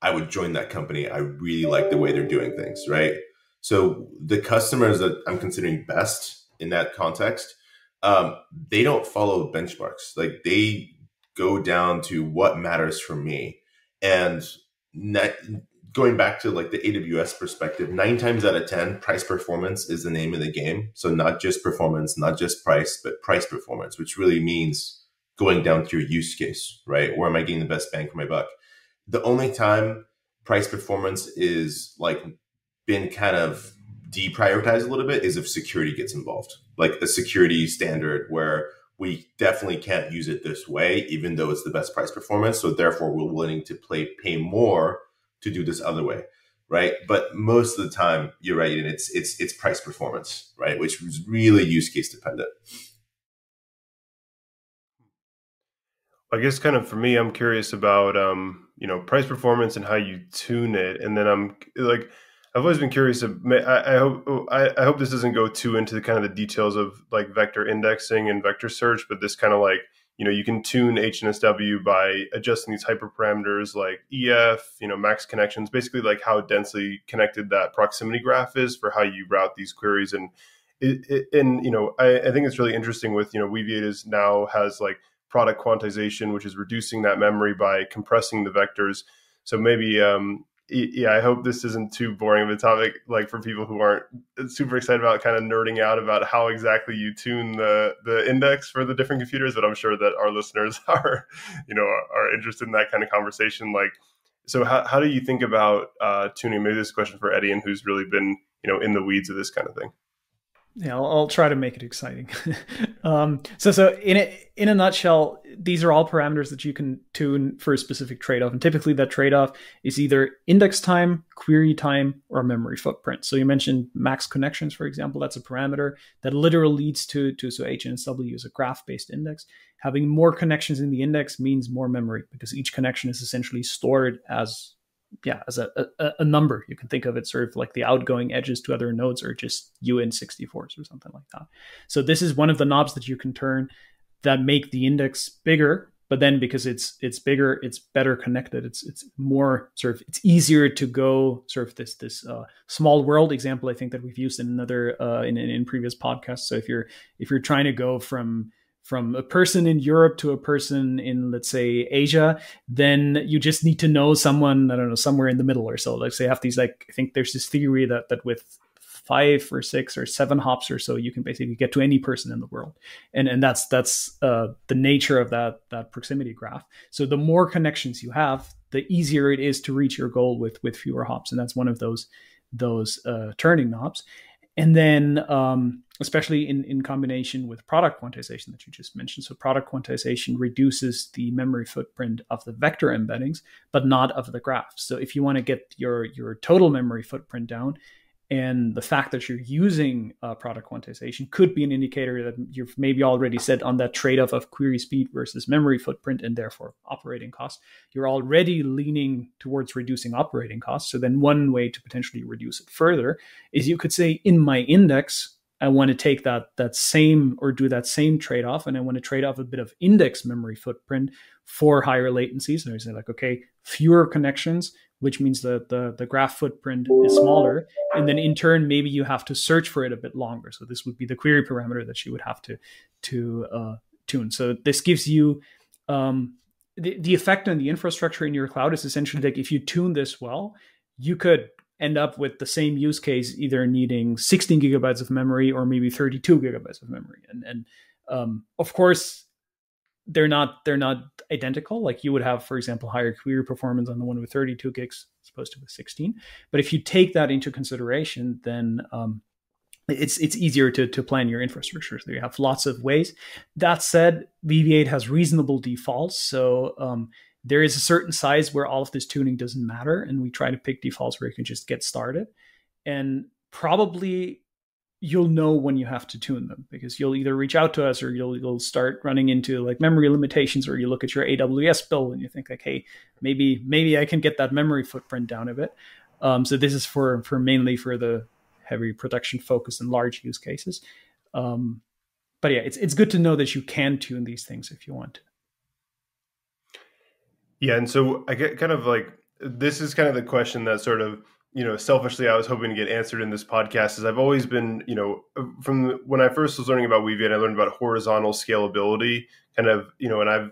Speaker 3: I would join that company. I really like the way they're doing things, right? So the customers that I'm considering best in that context, um, they don't follow benchmarks. Like they go down to what matters for me. And net, going back to like the AWS perspective, nine times out of 10, price performance is the name of the game. So not just performance, not just price, but price performance, which really means going down to your use case, right? Where am I getting the best bang for my buck? The only time price performance is like been kind of deprioritized a little bit is if security gets involved, like a security standard where we definitely can't use it this way, even though it's the best price performance. So therefore, we're willing to play pay more to do this other way, right? But most of the time, you're right, and it's it's it's price performance, right, which is really use case dependent.
Speaker 1: I guess kind of for me, I'm curious about um, you know price performance and how you tune it, and then I'm like I've always been curious. Of, I, I hope I, I, hope this doesn't go too into the kind of the details of like vector indexing and vector search, but this kind of like you know you can tune HNSW by adjusting these hyperparameters like EF, you know, max connections, basically like how densely connected that proximity graph is for how you route these queries. And and you know, I, I think it's really interesting with you know Weaviate is now has like product quantization, which is reducing that memory by compressing the vectors. So maybe um, yeah, I hope this isn't too boring of a topic, like for people who aren't super excited about kind of nerding out about how exactly you tune the the index for the different computers. But I'm sure that our listeners [laughs] are, you know, are interested in that kind of conversation. Like, so how how do you think about uh, tuning? Maybe this question for Etienne, who's really been you know in the weeds of this kind of thing
Speaker 2: yeah, I'll, I'll, try to make it exciting. [laughs] um, so, so in a, in a nutshell, these are all parameters that you can tune for a specific trade-off, and typically that trade-off is either index time, query time, or memory footprint. So you mentioned max connections, for example. That's a parameter that literally leads to to so HNSW is a graph-based index. Having more connections in the index means more memory because each connection is essentially stored as yeah, as a, a, a, number. You can think of it sort of like the outgoing edges to other nodes or just uint64s or something like that. So this is one of the knobs that you can turn that make the index bigger. But then because it's it's bigger, it's better connected. It's it's more sort of it's easier to go sort of this this uh, small world example. I think that we've used in another uh, in, in in previous podcasts. So if you're if you're trying to go from from a person in Europe to a person in, let's say, Asia, then you just need to know someone, I don't know, somewhere in the middle or so. Like say have these like I think there's this theory that that with five or six or seven hops or so, you can basically get to any person in the world. And and that's that's uh, the nature of that that proximity graph. So the more connections you have, the easier it is to reach your goal with with fewer hops. And that's one of those those uh, turning knobs. And then um, especially in, in combination with product quantization that you just mentioned. So product quantization reduces the memory footprint of the vector embeddings, but not of the graph. So if you want to get your, your total memory footprint down, and the fact that you're using uh, product quantization could be an indicator that you've maybe already said on that trade-off of query speed versus memory footprint and therefore operating costs you're already leaning towards reducing operating costs so then one way to potentially reduce it further is you could say in my index I want to take that that same or do that same trade off, and I want to trade off a bit of index memory footprint for higher latencies. And I say like, okay, fewer connections which means the, the the graph footprint is smaller, and then in turn maybe you have to search for it a bit longer. So this would be the query parameter that you would have to to uh, tune. So this gives you um, the, the effect on the infrastructure in your cloud is essentially like if you tune this well, you could end up with the same use case either needing 16 gigabytes of memory or maybe 32 gigabytes of memory and and um, of course they're not they're not identical like you would have for example higher query performance on the one with 32 gigs as opposed to with 16 but if you take that into consideration then um, it's it's easier to, to plan your infrastructure. So you have lots of ways. That said, Weaviate has reasonable defaults. So um, there is a certain size where all of this tuning doesn't matter, and we try to pick defaults where you can just get started. And probably you'll know when you have to tune them because you'll either reach out to us or you'll you'll start running into like memory limitations or you look at your AWS bill and you think like hey maybe maybe I can get that memory footprint down a bit. Um, so this is for for mainly for the heavy production focus and large use cases. Um, but yeah, it's it's good to know that you can tune these things if you want.
Speaker 1: Yeah, and so I get kind of like this is kind of the question that sort of you know selfishly I was hoping to get answered in this podcast. Is I've always been you know from when I first was learning about Weaviate, I learned about horizontal scalability, kind of you know, and I've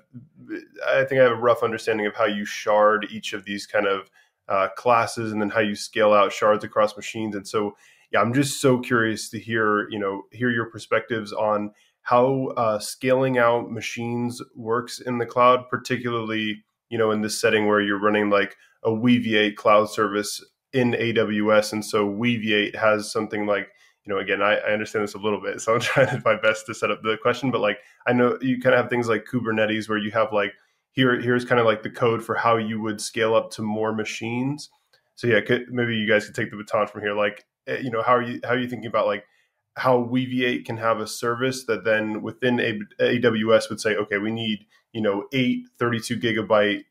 Speaker 1: I think I have a rough understanding of how you shard each of these kind of uh, classes, and then how you scale out shards across machines. And so yeah, I'm just so curious to hear you know hear your perspectives on how uh, scaling out machines works in the cloud, particularly you know, in this setting where you're running like a Weaviate cloud service in AWS. And so Weaviate has something like, you know, again, I, I understand this a little bit, [laughs] so I'm trying my best to set up the question, but like, I know you kind of have things like Kubernetes where you have like, here, here's kind of like the code for how you would scale up to more machines. So yeah, could, maybe you guys could take the baton from here. Like, eh, you know, how are you, how are you thinking about like how Weaviate can have a service that then within AWS would say, okay, we need, you know, eight 32 gigabyte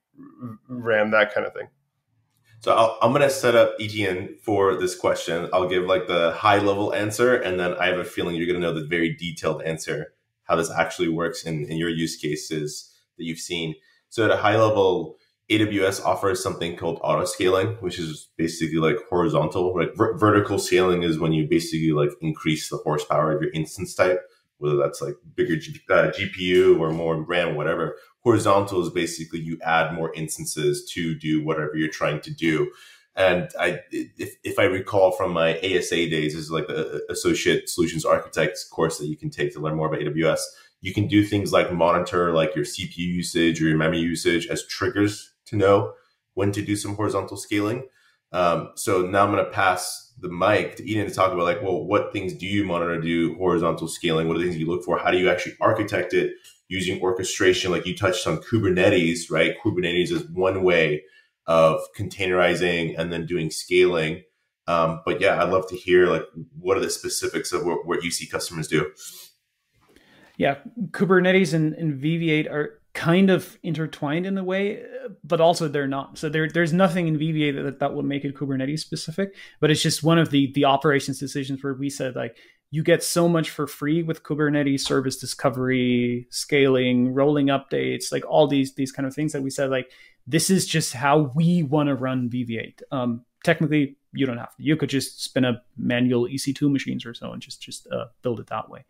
Speaker 1: RAM, that kind of thing.
Speaker 3: So i am going to set up Etienne for this question. I'll give like the high level answer, and then I have a feeling you're going to know the very detailed answer, how this actually works in, in your use cases that you've seen. So at a high level, AWS offers something called auto scaling, which is basically like horizontal. Right, Ver- vertical scaling is when you basically like increase the horsepower of your instance type, whether that's like bigger G- uh, GPU or more RAM, whatever. Horizontal is basically you add more instances to do whatever you're trying to do. And I, if, if I recall from my ASA days, this is like the Associate Solutions Architects course that you can take to learn more about AWS. You can do things like monitor like your CPU usage or your memory usage as triggers to know when to do some horizontal scaling. Um, so now I'm going to pass the mic to Etienne to talk about like, well, what things do you monitor to do horizontal scaling? What are the things you look for? How do you actually architect it using orchestration? Like you touched on Kubernetes, right? Kubernetes is one way of containerizing and then doing scaling. Um, but yeah, I'd love to hear like what are the specifics of what, what you see customers do.
Speaker 2: Yeah, Kubernetes and, and Weaviate are kind of intertwined in a way, but also they're not. So there, there's nothing in Weaviate that, that would make it Kubernetes specific, but it's just one of the the operations decisions where we said like you get so much for free with Kubernetes service discovery, scaling, rolling updates, like all these these kind of things that we said like this is just how we want to run Weaviate. Um, technically, you don't have to. You could just spin up manual EC2 machines or so and just just uh, build it that way.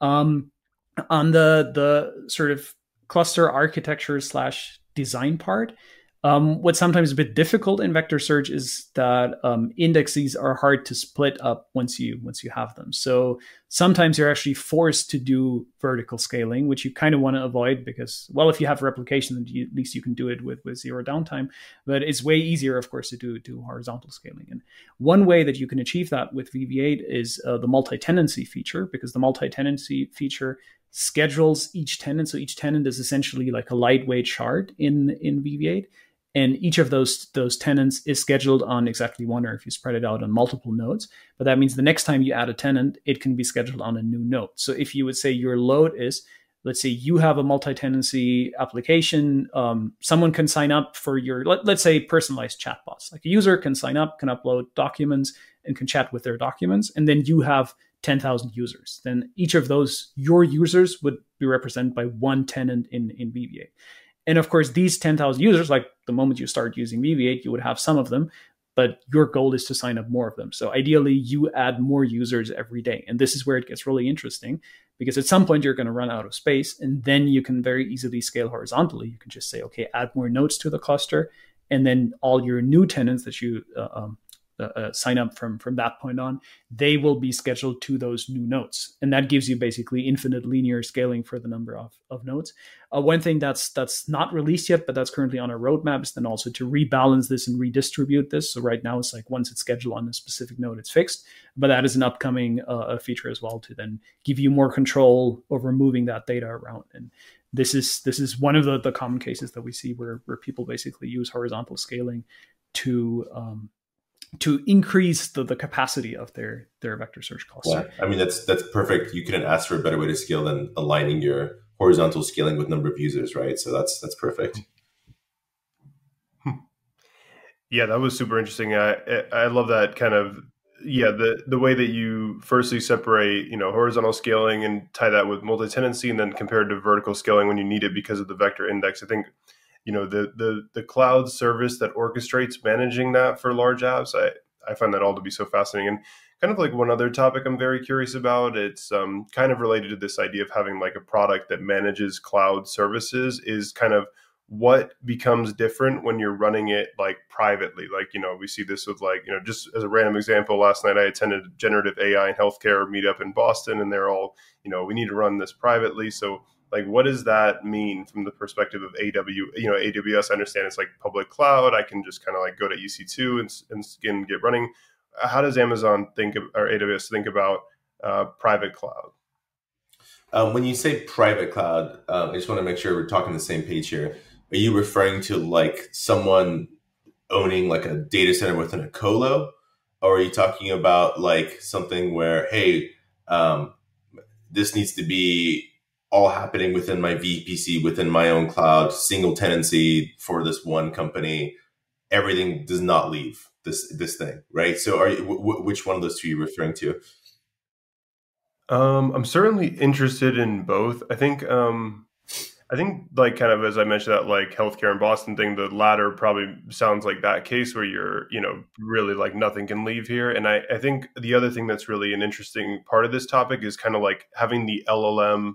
Speaker 2: Um, on the the sort of cluster architecture slash design part. Um, what's sometimes a bit difficult in vector search is that um, indexes are hard to split up once you once you have them. So sometimes you're actually forced to do vertical scaling, which you kind of want to avoid because, well, if you have replication, then you, at least you can do it with with zero downtime. But it's way easier, of course, to do do horizontal scaling. And one way that you can achieve that with Weaviate is uh, the multi-tenancy feature, because the multi-tenancy feature schedules each tenant. So each tenant is essentially like a lightweight shard in in Weaviate, and each of those those tenants is scheduled on exactly one, or if you spread it out on multiple nodes. But that means the next time you add a tenant, it can be scheduled on a new node. So if you would say your load is let's say you have a multi-tenancy application um, someone can sign up for your let, us say personalized chatbots like a user can sign up can upload documents and can chat with their documents and then you have 10,000 users. Then each of those, your users would be represented by one tenant in, in Weaviate. And of course, these 10,000 users, like the moment you start using Weaviate, you would have some of them, but your goal is to sign up more of them. So ideally, you add more users every day. And this is where it gets really interesting because at some point you're going to run out of space and then you can very easily scale horizontally. You can just say, okay, add more nodes to the cluster. And then all your new tenants that you uh, um, uh, uh, sign up from from that point on, they will be scheduled to those new nodes, and that gives you basically infinite linear scaling for the number of, of nodes. Uh, one thing that's that's not released yet, but that's currently on our roadmap is then also to rebalance this and redistribute this. So right now it's like once it's scheduled on a specific node, it's fixed, but that is an upcoming uh, feature as well to then give you more control over moving that data around and this is this is one of the, the common cases that we see where, where people basically use horizontal scaling to um, to increase the, the capacity of their their vector search cluster.
Speaker 3: Yeah, I mean that's that's perfect. You couldn't ask for a better way to scale than aligning your horizontal scaling with number of users, right? So that's that's perfect. Hmm.
Speaker 1: Yeah, that was super interesting. I I love that kind of yeah the the way that you firstly separate you know horizontal scaling and tie that with multi-tenancy and then compared to vertical scaling when you need it because of the vector index. I think you know the the the cloud service that orchestrates managing that for large apps i i find that all to be so fascinating. And kind of like one other topic i'm very curious about it's um, kind of related to this idea of having like a product that manages cloud services is kind of what becomes different when you're running it like privately. Like you know we see this with like you know just as a random example last night i attended a generative ai and healthcare meetup in boston and they're all you know we need to run this privately. So like what does that mean from the perspective of aw you know aws i understand it's like public cloud. I can just kind of like go to ec2 and, and get running. How does amazon think of, or aws think about uh, private cloud?
Speaker 3: Um, when you say private cloud um, i just want to make sure we're talking the same page here. Are you referring to like someone owning like a data center within a colo? Or are you talking about like something where hey um, this needs to be all happening within my VPC, within my own cloud, single tenancy for this one company. Everything does not leave this this thing, right? So, are you, w- which one of those two are you referring to?
Speaker 1: Um, I'm certainly interested in both. I think, um, I think, like kind of as I mentioned that like healthcare in Boston thing, the latter probably sounds like that case where you're, you know, really like nothing can leave here. And I, I think the other thing that's really an interesting part of this topic is kind of like having the LLM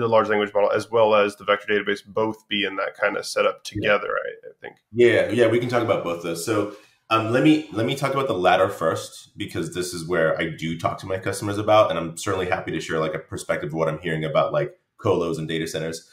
Speaker 1: the large language model as well as the vector database both be in that kind of setup together yeah. I, I, think.
Speaker 3: Yeah yeah we can talk about both those. So um, let me let me talk about the latter first because this is where i do talk to my customers about and i'm certainly happy to share like a perspective of what i'm hearing about like colos and data centers.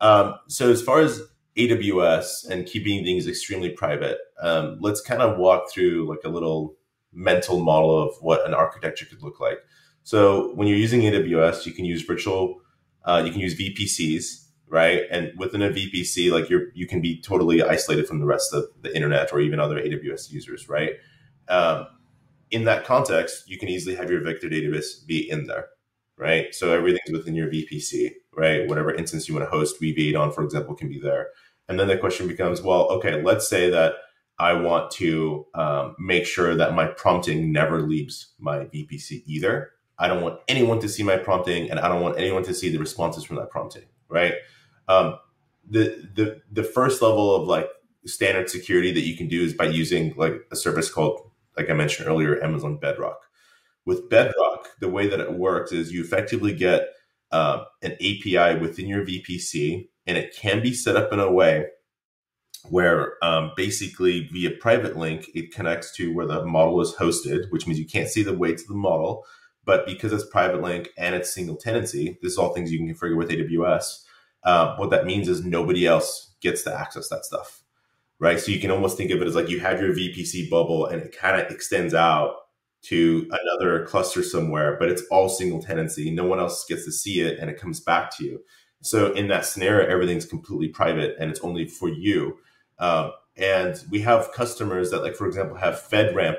Speaker 3: Um, so as far as aws and keeping things extremely private um, let's kind of walk through like a little mental model of what an architecture could look like. So when you're using aws you can use virtual uh, you can use VPCs, right? And within a VPC, like you're you can be totally isolated from the rest of the internet or even other AWS users, right? Um, in that context, you can easily have your vector database be in there, right? So everything's within your VPC, right? Whatever instance you want to host Weaviate on, for example, can be there. And then the question becomes, well, okay, let's say that I want to um, make sure that my prompting never leaves my VPC either. I don't want anyone to see my prompting, and I don't want anyone to see the responses from that prompting. Right. Um, the the the first level of like standard security that you can do is by using like a service called, like I mentioned earlier, Amazon Bedrock. With Bedrock, the way that it works is you effectively get uh, an API within your VPC, and it can be set up in a way where um, basically via private link it connects to where the model is hosted, which means you can't see the weights of the model but because it's private link and it's single tenancy, this is all things you can configure with AWS. Uh, what that means is nobody else gets to access that stuff, right? So you can almost think of it as like you have your VPC bubble and it kind of extends out to another cluster somewhere, but it's all single tenancy. No one else gets to see it and it comes back to you. So in that scenario, everything's completely private and it's only for you. Um, and we have customers that, like for example, have FedRAMP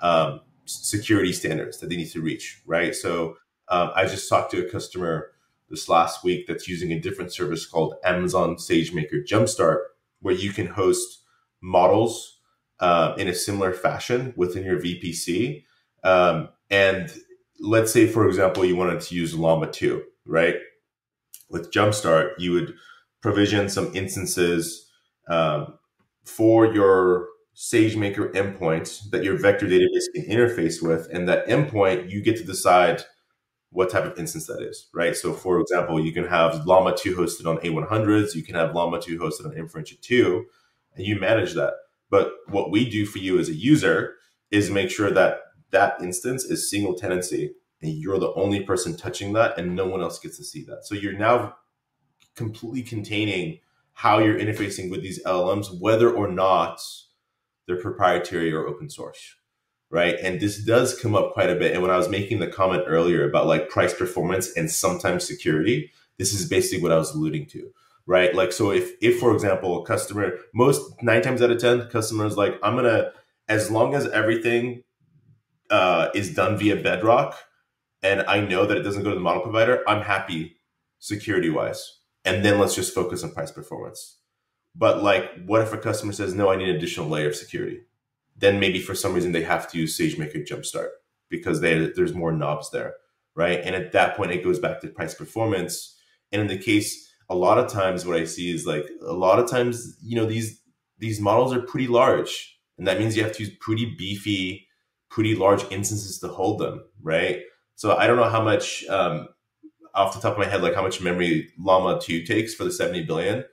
Speaker 3: um, security standards that they need to reach, right? So um, I just talked to a customer this last week that's using a different service called Amazon SageMaker Jumpstart, where you can host models uh, in a similar fashion within your VPC. Um, and let's say, for example, you wanted to use Llama 2, right? With Jumpstart, you would provision some instances um, for your SageMaker endpoint that your vector database can interface with. And that endpoint, you get to decide what type of instance that is, right? So, for example, you can have Llama 2 hosted on A100s, you can have Llama 2 hosted on Inferentia 2, and you manage that. But what we do for you as a user is make sure that that instance is single tenancy and you're the only person touching that and no one else gets to see that. So you're now completely containing how you're interfacing with these LLMs, whether or not they're proprietary or open source. Right. And this does come up quite a bit. And when I was making the comment earlier about like price performance and sometimes security, this is basically what I was alluding to. Right. Like, so if, if for example, a customer, most nine times out of 10, customers like, I'm going to, as long as everything uh, is done via Bedrock, and I know that it doesn't go to the model provider, I'm happy security wise. And then let's just focus on price performance. But like, what if a customer says, no, I need an additional layer of security? Then maybe for some reason they have to use SageMaker Jumpstart because they, there's more knobs there, right? And at that point, it goes back to price performance. And in the case, a lot of times what I see is like a lot of times, you know, these these models are pretty large. And that means you have to use pretty beefy, pretty large instances to hold them, right? So I don't know how much um, off the top of my head, like how much memory Llama 2 takes for the 70 billion,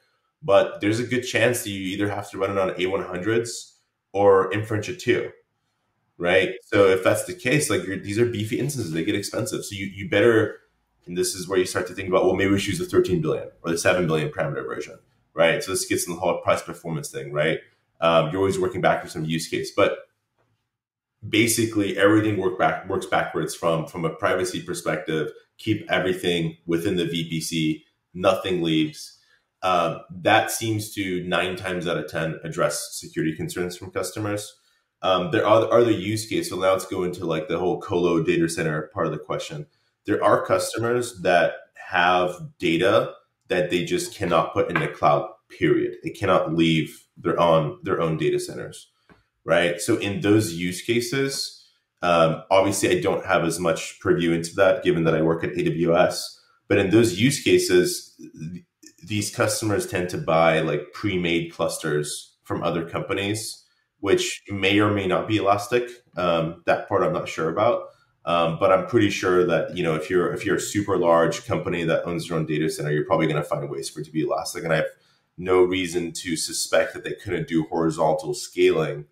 Speaker 3: but there's a good chance that you either have to run it on A100s or Inferentia 2, right? So if that's the case, like these are beefy instances, they get expensive. So you, you better, and this is where you start to think about, well, maybe we should use the 13 billion or the 7 billion parameter version, right? So this gets in the whole price performance thing, right? Um, you're always working back from some use case, but basically everything work back works backwards from from a privacy perspective. Keep everything within the VPC. Nothing leaves. Um, that seems to nine times out of ten address security concerns from customers. Um, there are other use cases. So now let's go into like the whole colo data center part of the question. There are customers that have data that they just cannot put in the cloud. Period. They cannot leave their own their own data centers right? So in those use cases, um, obviously I don't have as much purview into that given that I work at AWS. But in those use cases, these customers tend to buy like pre-made clusters from other companies, which may or may not be elastic. Um, that part I'm not sure about. Um, but I'm pretty sure that you know if you're if you're a super large company that owns your own data center, you're probably going to find ways for it to be elastic. And I have no reason to suspect that they couldn't do horizontal scaling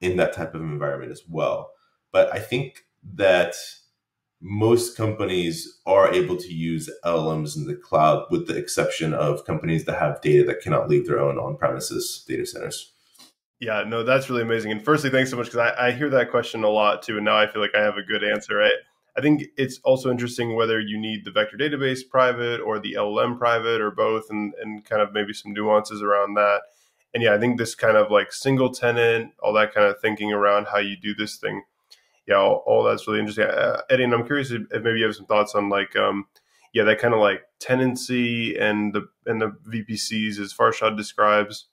Speaker 3: in that type of environment as well. But I think that most companies are able to use LLMs in the cloud, with the exception of companies that have data that cannot leave their own on premises data centers.
Speaker 1: Yeah, no, that's really amazing. And firstly, thanks so much because I, I, hear that question a lot too. And now I feel like I have a good answer. Right? I think it's also interesting whether you need the vector database private or the LLM private or both, and, and kind of maybe some nuances around that and yeah, I think this kind of like single tenant, all that kind of thinking around how you do this thing, yeah, all, all that's really interesting. Uh, Eddie, and I'm curious if, if, maybe you have some thoughts on like, um, yeah, that kind of like tenancy and the and the VPCs as Farshad describes.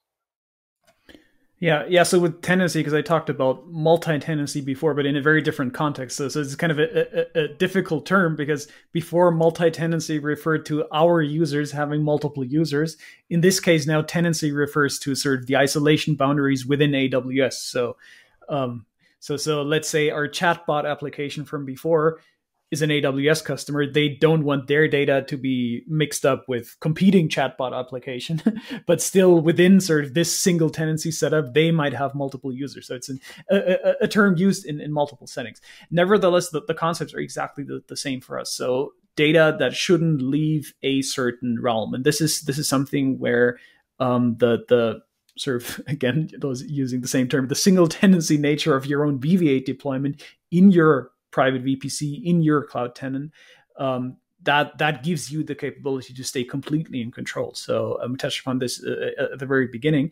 Speaker 2: Yeah, yeah. So with tenancy, because I talked about multi-tenancy before, but in a very different context. So, so it's kind of a, a, a difficult term because before multi-tenancy referred to our users having multiple users. In this case, now tenancy refers to sort of the isolation boundaries within AWS. So, um, so so let's say our chatbot application from before is an AWS customer, they don't want their data to be mixed up with competing chatbot application, [laughs] but still within sort of this single tenancy setup, they might have multiple users. So it's an, a, a, term used in, in multiple settings. Nevertheless, the, the concepts are exactly the, the same for us. So data that shouldn't leave a certain realm, and this is this is something where um, the the sort of [laughs] again those using the same term the single tenancy nature of your own Weaviate deployment in your private VPC in your cloud tenant, um, that that gives you the capability to stay completely in control. So i um, touched upon this uh, uh, at the very beginning.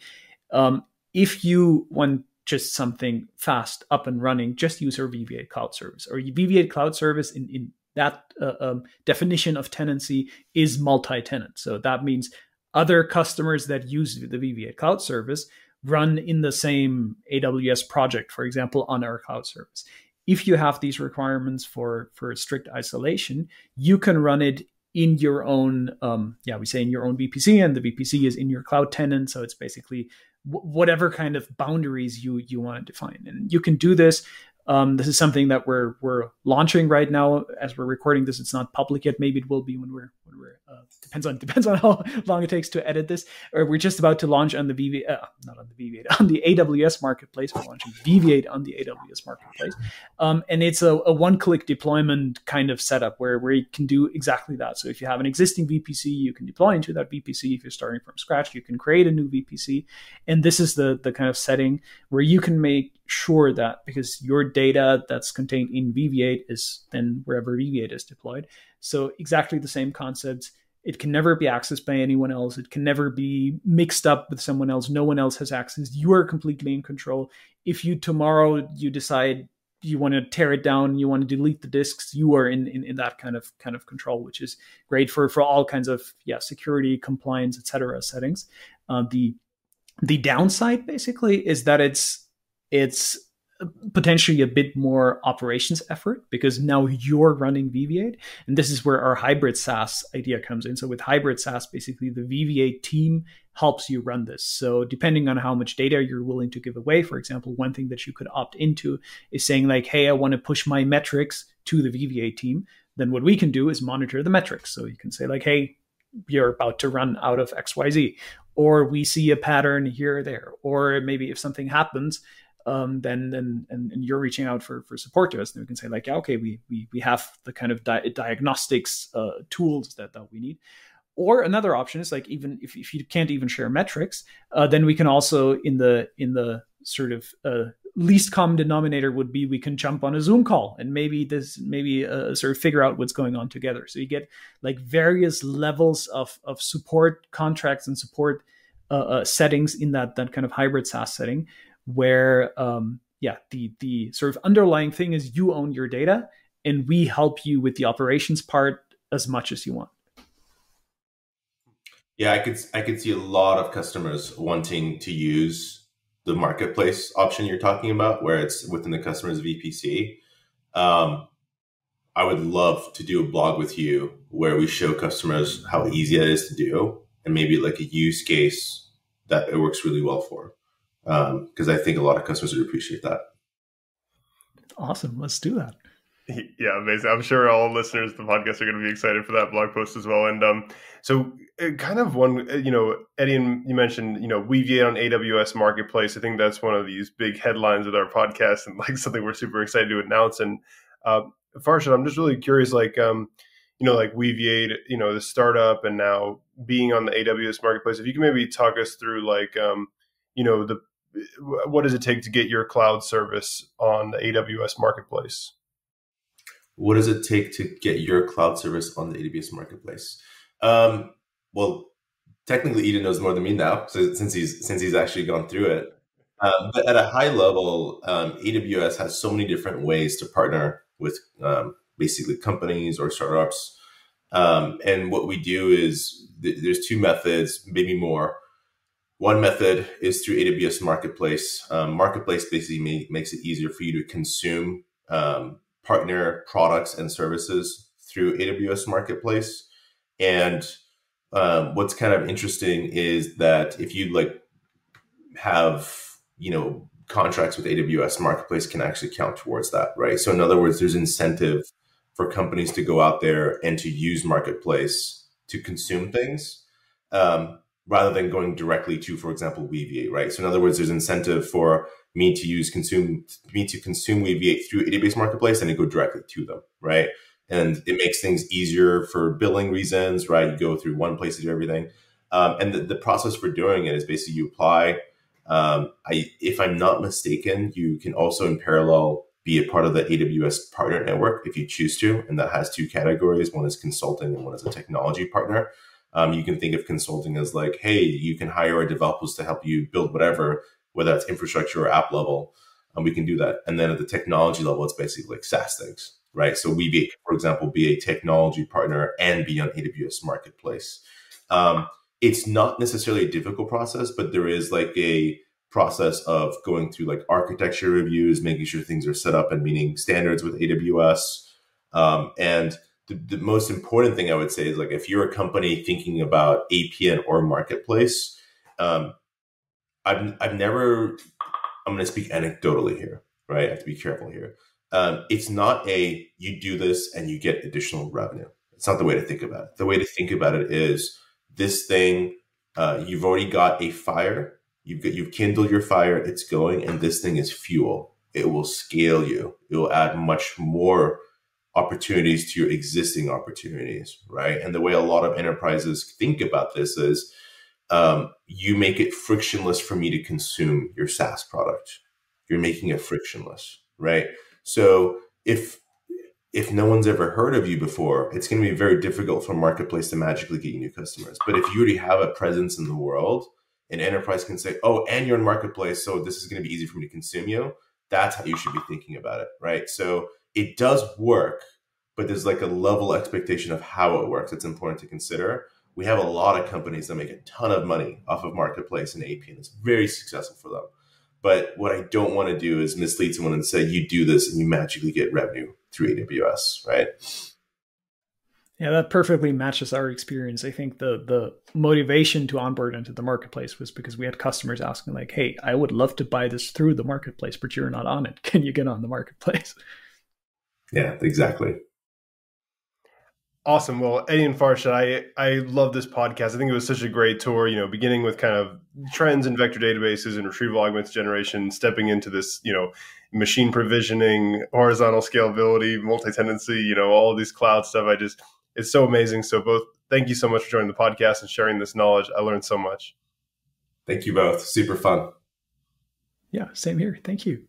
Speaker 2: Um, if you want just something fast up and running, just use our Weaviate cloud service. Or Weaviate cloud service in, in that uh, um, definition of tenancy is multi-tenant. So that means other customers that use the Weaviate cloud service run in the same AWS project, for example, on our cloud service if you have these requirements for for strict isolation, you can run it in your own, um, yeah, we say in your own VPC, and the VPC is in your cloud tenant. So it's basically whatever kind of boundaries you you want to define, and you can do this um, this is something that we're we're launching right now as we're recording this. It's not public yet. Maybe it will be when we're when we're uh, depends on [laughs] depends on how long it takes to edit this. Or we're just about to launch on the VV uh, not on the Weaviate [laughs] on the AWS marketplace. We're launching Weaviate on the AWS marketplace, um, and it's a, a one click deployment kind of setup where where you can do exactly that. So if you have an existing VPC, you can deploy into that VPC. If you're starting from scratch, you can create a new VPC, and this is the the kind of setting where you can make sure that because your data that's contained in Weaviate is then wherever Weaviate is deployed. So exactly the same concepts. It can never be accessed by anyone else. It can never be mixed up with someone else. No one else has access. You are completely in control. If you tomorrow you decide you want to tear it down, you want to delete the disks, you are in, in, in that kind of kind of control, which is great for for all kinds of yeah security, compliance, etc. settings. Uh, the the downside basically is that it's it's potentially a bit more operations effort because now you're running Weaviate. And this is where our hybrid SaaS idea comes in. So with hybrid SaaS, basically the Weaviate team helps you run this. So depending on how much data you're willing to give away, for example, one thing that you could opt into is saying like, hey, I want to push my metrics to the Weaviate team. Then what we can do is monitor the metrics. So you can say like, hey, you're about to run out of XYZ, or we see a pattern here or there, or maybe if something happens, um, then then and, and, you're reaching out for for support to us, then we can say like, yeah, okay, we we we have the kind of di- diagnostics uh, tools that that we need. Or another option is like even if, if you can't even share metrics, uh, then we can also in the in the sort of uh, least common denominator would be we can jump on a Zoom call and maybe this maybe uh, sort of figure out what's going on together. So you get like various levels of of support contracts and support uh, uh, settings in that that kind of hybrid SaaS setting, where um, yeah the the sort of underlying thing is you own your data and we help you with the operations part as much as you want.
Speaker 3: Yeah i could i could see a lot of customers wanting to use the marketplace option you're talking about where it's within the customer's vpc um, i would love to do a blog with you where we show customers how easy it is to do and maybe like a use case that it works really well for because um, I think a lot of customers would appreciate that.
Speaker 2: Awesome. Let's do that. [laughs]
Speaker 1: Yeah, amazing. I'm sure all listeners to the podcast are going to be excited for that blog post as well. And um, so, uh, kind of one, uh, you know, Eddie, and you mentioned, you know, Weaviate on AWS Marketplace. I think that's one of these big headlines of our podcast and like [laughs] something we're super excited to announce. And uh, Farshad, I'm just really curious, like, um, you know, like Weaviate, you know, the startup and now being on the AWS Marketplace. If you can maybe talk us through, like, um, you know, the what does it take to get your cloud service on the AWS marketplace?
Speaker 3: What does it take to get your cloud service on the AWS marketplace? Um, well, technically, Etienne knows more than me now, so, since he's since he's actually gone through it. Um, but at a high level, um, AWS has so many different ways to partner with um, basically companies or startups. Um, and what we do is th- there's two methods, maybe more. One method is through AWS Marketplace. Um, Marketplace basically makes it easier for you to consume um, partner products and services through AWS Marketplace. And um, what's kind of interesting is that if you like have you know contracts with AWS Marketplace can actually count towards that, right? So in other words, there's incentive for companies to go out there and to use Marketplace to consume things. Um, rather than going directly to, for example, Weaviate, right? So in other words, there's incentive for me to use consume me to consume Weaviate through AWS Marketplace and to go directly to them, right? And it makes things easier for billing reasons, right? You go through one place to do everything. Um, and the, the, process for doing it is basically you apply. Um, I, if I'm not mistaken, you can also in parallel be a part of the AWS partner network if you choose to. And that has two categories. One is consulting and one is a technology partner. Um, you can think of consulting as like, hey, you can hire our developers to help you build whatever, whether that's infrastructure or app level. And we can do that. And then at the technology level, it's basically like SaaS things, right? So we, be, for example, be a technology partner and be on AWS Marketplace. Um, it's not necessarily a difficult process, but there is like a process of going through like architecture reviews, making sure things are set up and meeting standards with AWS. Um, and the, the, most important thing I would say is like if you're a company thinking about APN or marketplace, um, I've I've never. I'm going to speak anecdotally here, right? I have to be careful here. Um, it's not a you do this and you get additional revenue. It's not the way to think about it. The way to think about it is this thing. Uh, you've already got a fire. You've got, you've kindled your fire. It's going, and this thing is fuel. It will scale you. It will add much more opportunities to your existing opportunities, right? And the way a lot of enterprises think about this is um, you make it frictionless for me to consume your SaaS product. You're making it frictionless, right? So if if no one's ever heard of you before, it's going to be very difficult for marketplace to magically get you new customers. But if you already have a presence in the world, an enterprise can say, "Oh, and you're in marketplace, so this is going to be easy for me to consume you." That's how you should be thinking about it, right? So it does work, but there's like a level expectation of how it works. It's important to consider. We have a lot of companies that make a ton of money off of marketplace and AP, and it's very successful for them. But what I don't want to do is mislead someone and say you do this and you magically get revenue through AWS, right?
Speaker 2: Yeah, that perfectly matches our experience. I think the the motivation to onboard into the marketplace was because we had customers asking like, "Hey, I would love to buy this through the marketplace, but you're not on it. Can you get on the marketplace?" [laughs]
Speaker 3: Yeah, exactly.
Speaker 1: Awesome. Well, Etienne and Farshad, I I love this podcast. I think it was such a great tour. You know, beginning with kind of trends in vector databases and retrieval augmented generation, stepping into this, you know, machine provisioning, horizontal scalability, multi-tenancy. You know, all of these cloud stuff. I just it's so amazing. So both, thank you so much for joining the podcast and sharing this knowledge. I learned so much.
Speaker 3: Thank you both. Super fun.
Speaker 2: Yeah, same here. Thank you.